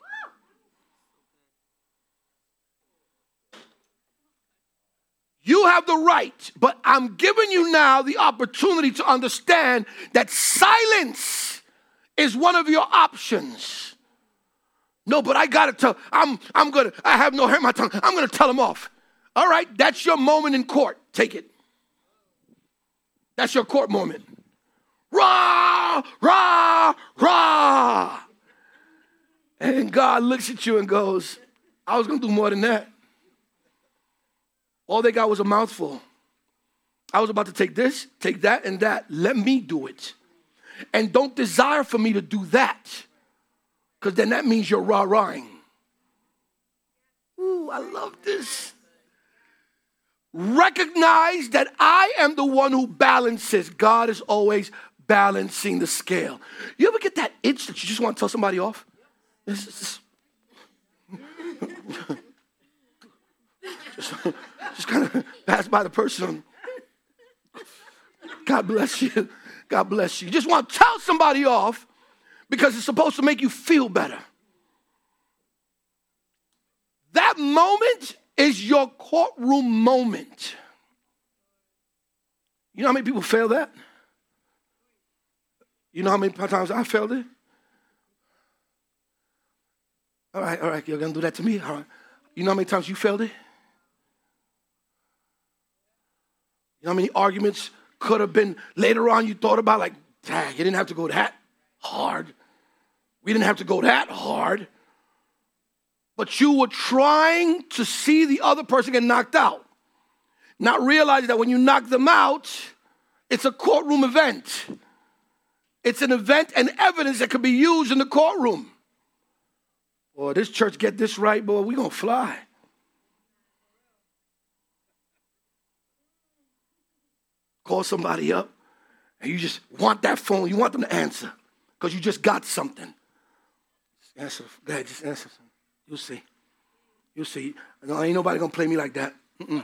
You have the right, but I'm giving you now the opportunity to understand that silence is one of your options. No, but I gotta tell, I'm I'm gonna, I have no hair in my tongue. I'm gonna tell him off. All right, that's your moment in court. Take it. That's your court moment. Rah, rah, rah. And God looks at you and goes, I was gonna do more than that. All they got was a mouthful. I was about to take this, take that, and that. Let me do it. And don't desire for me to do that, because then that means you're rah rahing. Ooh, I love this. Recognize that I am the one who balances. God is always balancing the scale. You ever get that itch that you just want to tell somebody off? This, just, just kind of pass by the person. God bless you. God bless you. Just want to tell somebody off because it's supposed to make you feel better. That moment is your courtroom moment. You know how many people fail that? You know how many times I failed it? All right, all right, you're gonna do that to me? All right. You know how many times you failed it? You know how many arguments could have been later on you thought about, like, dang, you didn't have to go that hard. We didn't have to go that hard. But you were trying to see the other person get knocked out, not realizing that when you knock them out, it's a courtroom event. It's an event and evidence that could be used in the courtroom. Boy, this church get this right, boy, we gonna fly. Call somebody up and you just want that phone, you want them to answer because you just got something. Just answer. Go ahead, just answer. You'll see. You'll see. No, ain't nobody gonna play me like that. Mm-mm.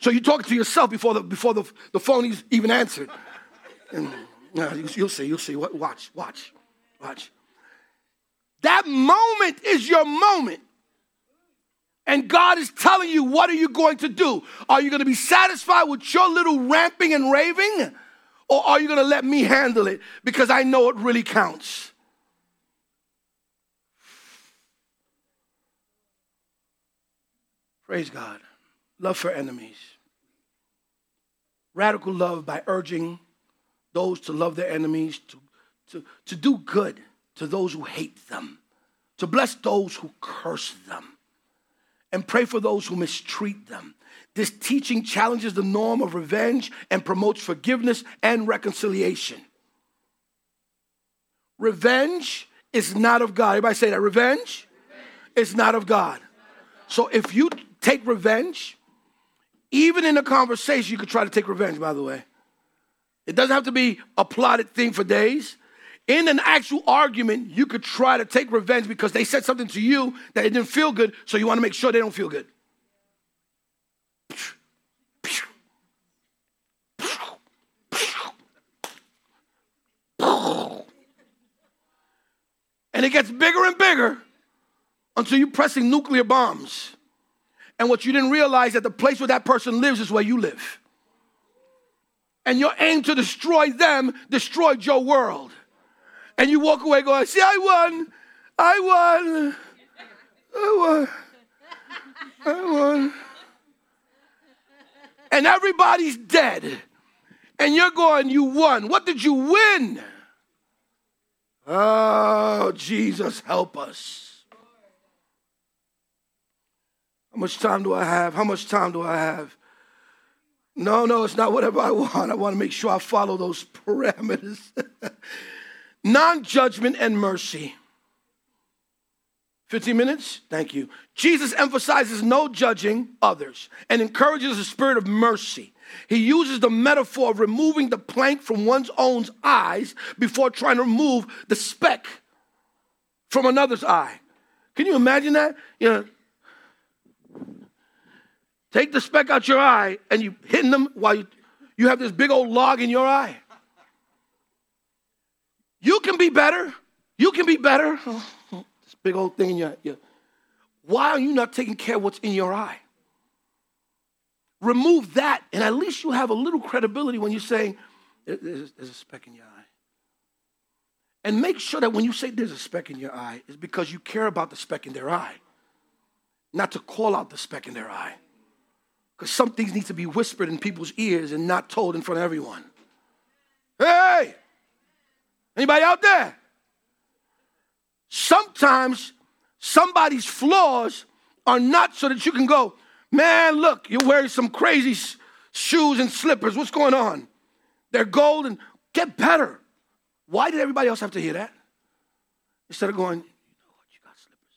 So you're talking to yourself before the before the, the phone is even answered. And, you, you'll see. You'll see. Watch. Watch. Watch. That moment is your moment. And God is telling you, what are you going to do? Are you going to be satisfied with your little ramping and raving? Or are you going to let me handle it? Because I know it really counts. Praise God. Love for enemies. Radical love by urging those to love their enemies, to, to, to do good to those who hate them, to bless those who curse them and pray for those who mistreat them. This teaching challenges the norm of revenge and promotes forgiveness and reconciliation. Revenge is not of God. Everybody say that. Revenge, revenge. is not of God. So if you take revenge, even in a conversation, you could try to take revenge, by the way. It doesn't have to be a plotted thing for days. In an actual argument, you could try to take revenge because they said something to you that it didn't feel good, so you want to make sure they don't feel good. And it gets bigger and bigger until you're pressing nuclear bombs. And what you didn't realize that the place where that person lives is where you live. And your aim to destroy them destroyed your world. And you walk away going, see, I won. I won. I won. I won. And everybody's dead. And you're going, you won. What did you win? Oh, Jesus, help us. How much time do I have? How much time do I have? No, no, it's not whatever I want. I want to make sure I follow those parameters. Non judgment and mercy. 15 minutes? Thank you. Jesus emphasizes no judging others and encourages a spirit of mercy. He uses the metaphor of removing the plank from one's own eyes before trying to remove the speck from another's eye. Can you imagine that? You know, Take the speck out your eye and you hitting them while you, you have this big old log in your eye. You can be better. You can be better. this big old thing in your, your. Why are you not taking care of what's in your eye? Remove that, and at least you have a little credibility when you're saying, there's, there's a speck in your eye. And make sure that when you say there's a speck in your eye, it's because you care about the speck in their eye, not to call out the speck in their eye. Because some things need to be whispered in people's ears and not told in front of everyone. Hey! Anybody out there? Sometimes somebody's flaws are not so that you can go, man, look, you're wearing some crazy shoes and slippers. What's going on? They're gold and get better. Why did everybody else have to hear that? Instead of going, you know what, you got slippers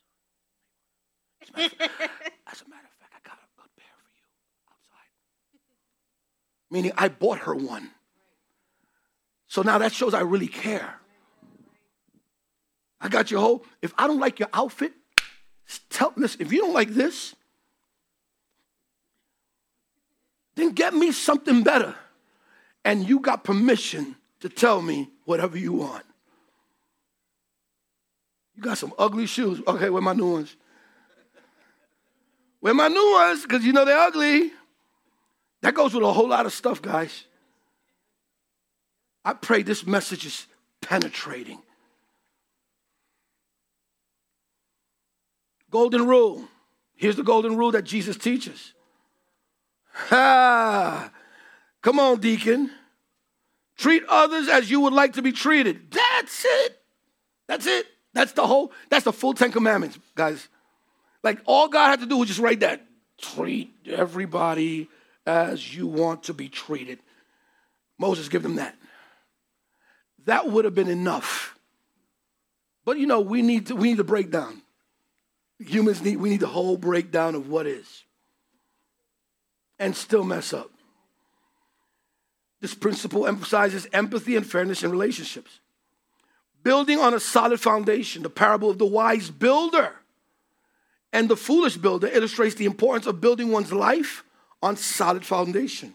on. As a matter of fact, matter of fact I got a good pair for you outside. meaning I bought her one. So now that shows I really care. I got your whole, if I don't like your outfit, tell, listen, if you don't like this, then get me something better. And you got permission to tell me whatever you want. You got some ugly shoes. Okay, where my new ones? Where my new ones? Because you know they're ugly. That goes with a whole lot of stuff, guys. I pray this message is penetrating. Golden rule. Here's the golden rule that Jesus teaches. Ha! Come on, deacon. Treat others as you would like to be treated. That's it. That's it. That's the whole, that's the full Ten Commandments, guys. Like all God had to do was just write that. Treat everybody as you want to be treated. Moses give them that. That would have been enough. But you know, we need to we need to break down. Humans need we need the whole breakdown of what is. And still mess up. This principle emphasizes empathy and fairness in relationships. Building on a solid foundation, the parable of the wise builder and the foolish builder illustrates the importance of building one's life on solid foundation.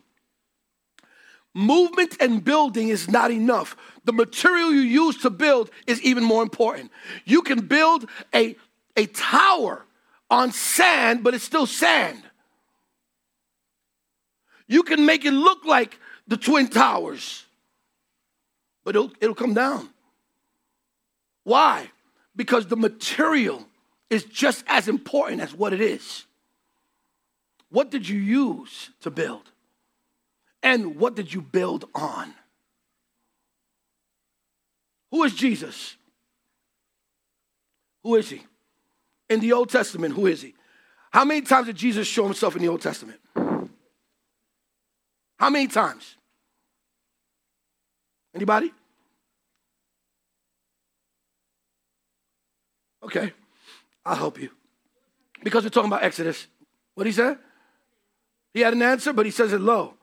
Movement and building is not enough. The material you use to build is even more important. You can build a, a tower on sand, but it's still sand. You can make it look like the Twin Towers, but it'll, it'll come down. Why? Because the material is just as important as what it is. What did you use to build? And what did you build on? Who is Jesus? Who is he? In the Old Testament, who is he? How many times did Jesus show himself in the Old Testament? How many times? Anybody? Okay, I'll help you. Because we're talking about Exodus. What he said? He had an answer, but he says it low.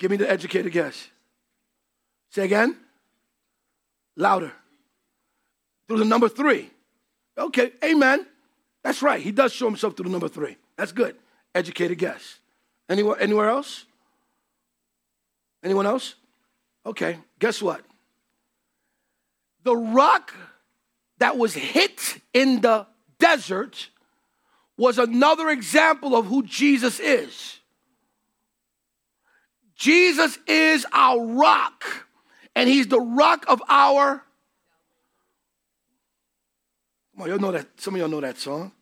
Give me the educated guess. Say again. Louder. Through the number three. Okay, amen. That's right. He does show himself through the number three. That's good. Educated guess. Anywhere, anywhere else? Anyone else? Okay, guess what? The rock that was hit in the desert was another example of who Jesus is. Jesus is our rock, and He's the rock of our. Come on, y'all know that. Some of y'all know that song.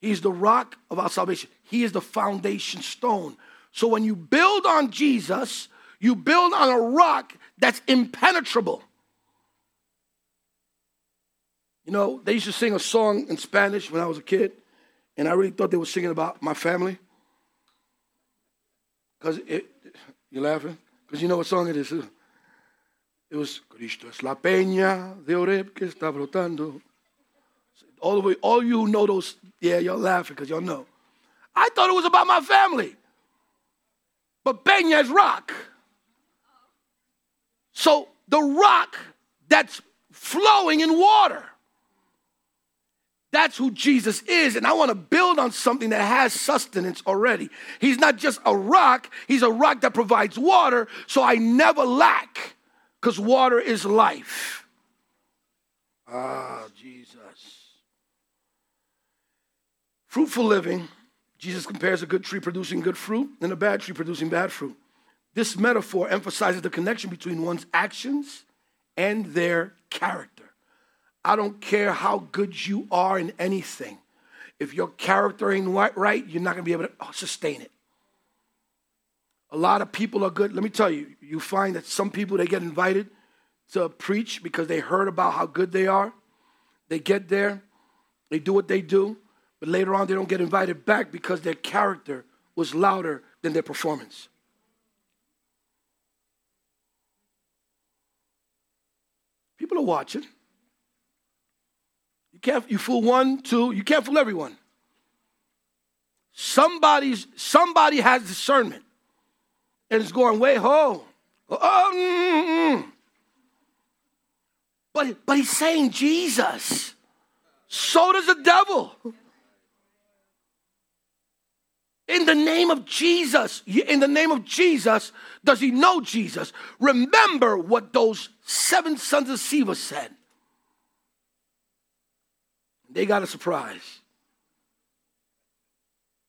He's the rock of our salvation. He is the foundation stone. So when you build on Jesus, you build on a rock that's impenetrable. You know, they used to sing a song in Spanish when I was a kid, and I really thought they were singing about my family. Because you're laughing? Because you know what song it is. It was Cristo es la peña de Horeb que está brotando. All the way, all you know those, yeah, y'all laughing because y'all know. I thought it was about my family. But peña is rock. So the rock that's flowing in water. That's who Jesus is. And I want to build on something that has sustenance already. He's not just a rock, He's a rock that provides water, so I never lack because water is life. Ah, Jesus. Fruitful living, Jesus compares a good tree producing good fruit and a bad tree producing bad fruit. This metaphor emphasizes the connection between one's actions and their character. I don't care how good you are in anything. If your character ain't right, you're not going to be able to oh, sustain it. A lot of people are good. Let me tell you, you find that some people they get invited to preach because they heard about how good they are. They get there, they do what they do, but later on they don't get invited back because their character was louder than their performance. People are watching. You can't you fool one, two, you can't fool everyone. Somebody's somebody has discernment and it's going way home. Oh, mm, mm. But, but he's saying Jesus. So does the devil. In the name of Jesus, in the name of Jesus, does he know Jesus? Remember what those seven sons of Sceva said. They got a surprise.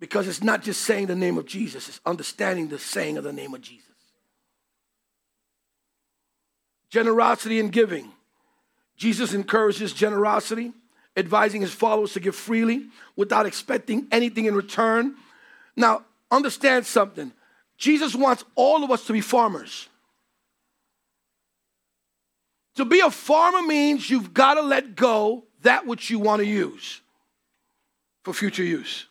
Because it's not just saying the name of Jesus, it's understanding the saying of the name of Jesus. Generosity and giving. Jesus encourages generosity, advising his followers to give freely without expecting anything in return. Now, understand something. Jesus wants all of us to be farmers. To be a farmer means you've got to let go that which you want to use for future use.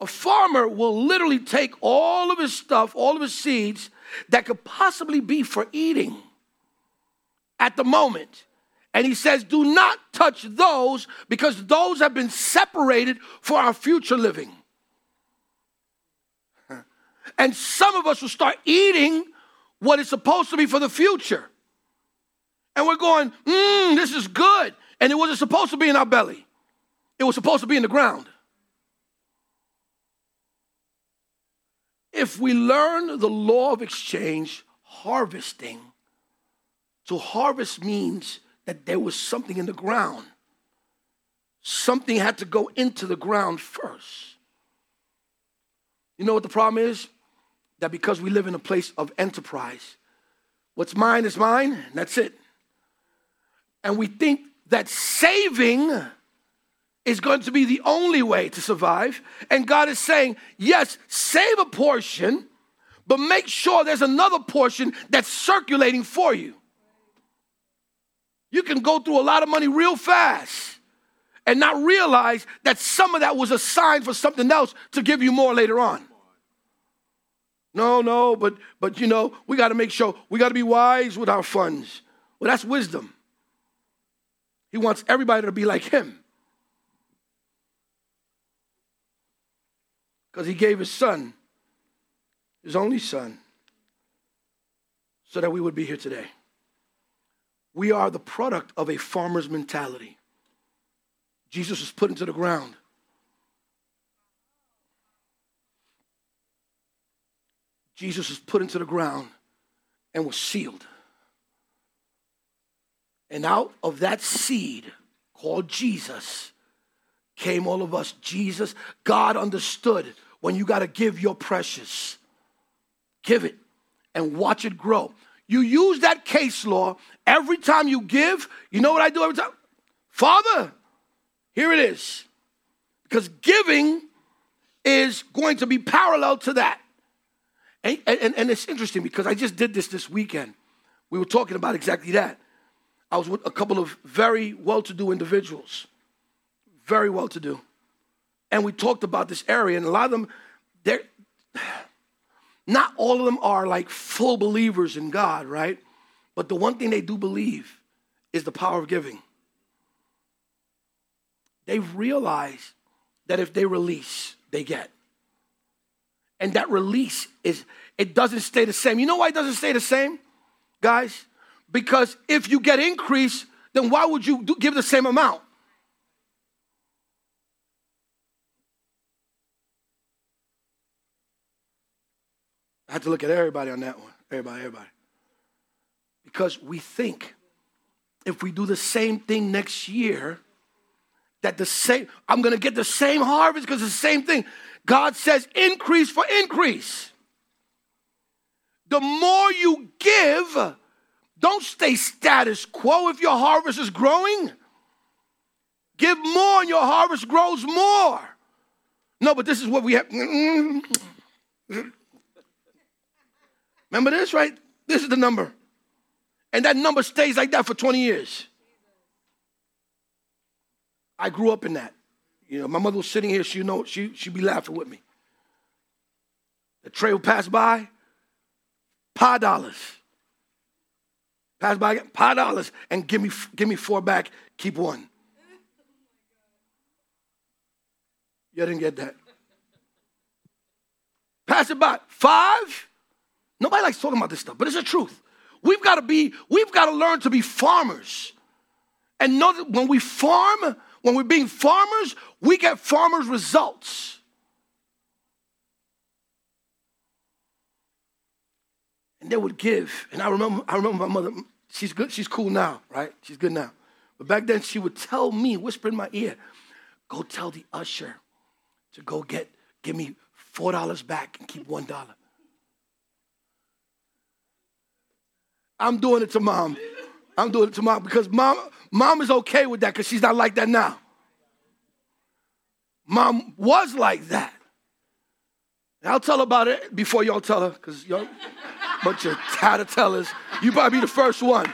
A farmer will literally take all of his stuff, all of his seeds that could possibly be for eating at the moment. And he says, Do not touch those because those have been separated for our future living. And some of us will start eating what is supposed to be for the future and we're going, mmm, this is good. And it wasn't supposed to be in our belly, it was supposed to be in the ground. If we learn the law of exchange, harvesting, so harvest means that there was something in the ground. Something had to go into the ground first. You know what the problem is? That because we live in a place of enterprise, what's mine is mine, and that's it. And we think that saving is going to be the only way to survive. And God is saying, yes, save a portion, but make sure there's another portion that's circulating for you. You can go through a lot of money real fast and not realize that some of that was assigned for something else to give you more later on. No, no, but but you know, we got to make sure we got to be wise with our funds. Well, that's wisdom. He wants everybody to be like him. Because he gave his son, his only son, so that we would be here today. We are the product of a farmer's mentality. Jesus was put into the ground. Jesus was put into the ground and was sealed. And out of that seed called Jesus came all of us. Jesus, God understood when you got to give your precious, give it and watch it grow. You use that case law every time you give. You know what I do every time? Father, here it is. Because giving is going to be parallel to that. And, and, and it's interesting because I just did this this weekend. We were talking about exactly that. I was with a couple of very well to do individuals, very well to do. And we talked about this area, and a lot of them, they're not all of them are like full believers in God, right? But the one thing they do believe is the power of giving. They've realized that if they release, they get. And that release is, it doesn't stay the same. You know why it doesn't stay the same, guys? Because if you get increase, then why would you do, give the same amount? I had to look at everybody on that one. Everybody, everybody. Because we think if we do the same thing next year, that the same, I'm gonna get the same harvest because the same thing. God says increase for increase. The more you give, don't stay status quo if your harvest is growing. Give more and your harvest grows more. No, but this is what we have. Remember this, right? This is the number. And that number stays like that for 20 years. I grew up in that. You know, my mother was sitting here, she know she she'd be laughing with me. The tray would pass by, five dollars. Pass by, five dollars, and give me give me four back, keep one. You didn't get that. Pass it by. Five? Nobody likes talking about this stuff, but it's the truth. We've got to be, we've got to learn to be farmers. And know that when we farm, when we're being farmers, we get farmers' results. And they would give. And I remember, I remember my mother, she's good, she's cool now, right? She's good now. But back then she would tell me, whisper in my ear, go tell the usher to go get, give me four dollars back and keep one dollar." I'm doing it to mom. I'm doing it to mom because mom, mom is okay with that because she's not like that now. Mom was like that. I'll tell about it before y'all tell her because y'all bunch of tattletellers. You probably be the first one.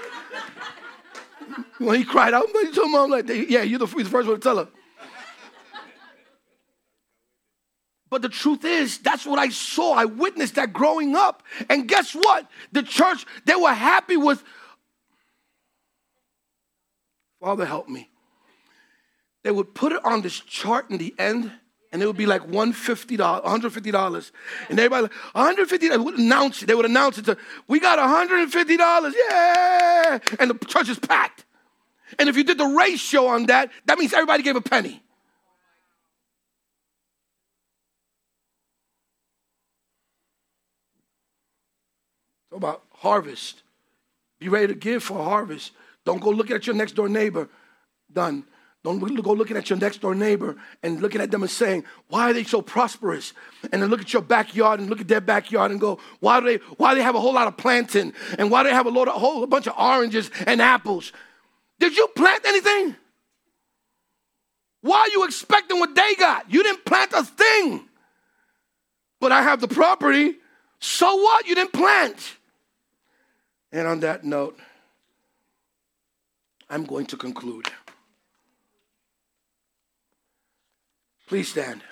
When he cried out, you told mom like, yeah, you're the, you're the first one to tell her. But the truth is, that's what I saw. I witnessed that growing up. And guess what? The church, they were happy with, Father, help me. They would put it on this chart in the end, and it would be like $150, $150. And everybody, like, 150 They would announce it. They would announce it to, we got $150, yeah! And the church is packed. And if you did the ratio on that, that means everybody gave a penny. So about harvest. Be ready to give for harvest. Don't go looking at your next door neighbor. Done. Don't go looking at your next door neighbor and looking at them and saying, why are they so prosperous? And then look at your backyard and look at their backyard and go, why do they, why do they have a whole lot of planting? And why do they have a, lot, a whole bunch of oranges and apples? Did you plant anything? Why are you expecting what they got? You didn't plant a thing. But I have the property. So what? You didn't plant. And on that note, I'm going to conclude. Please stand.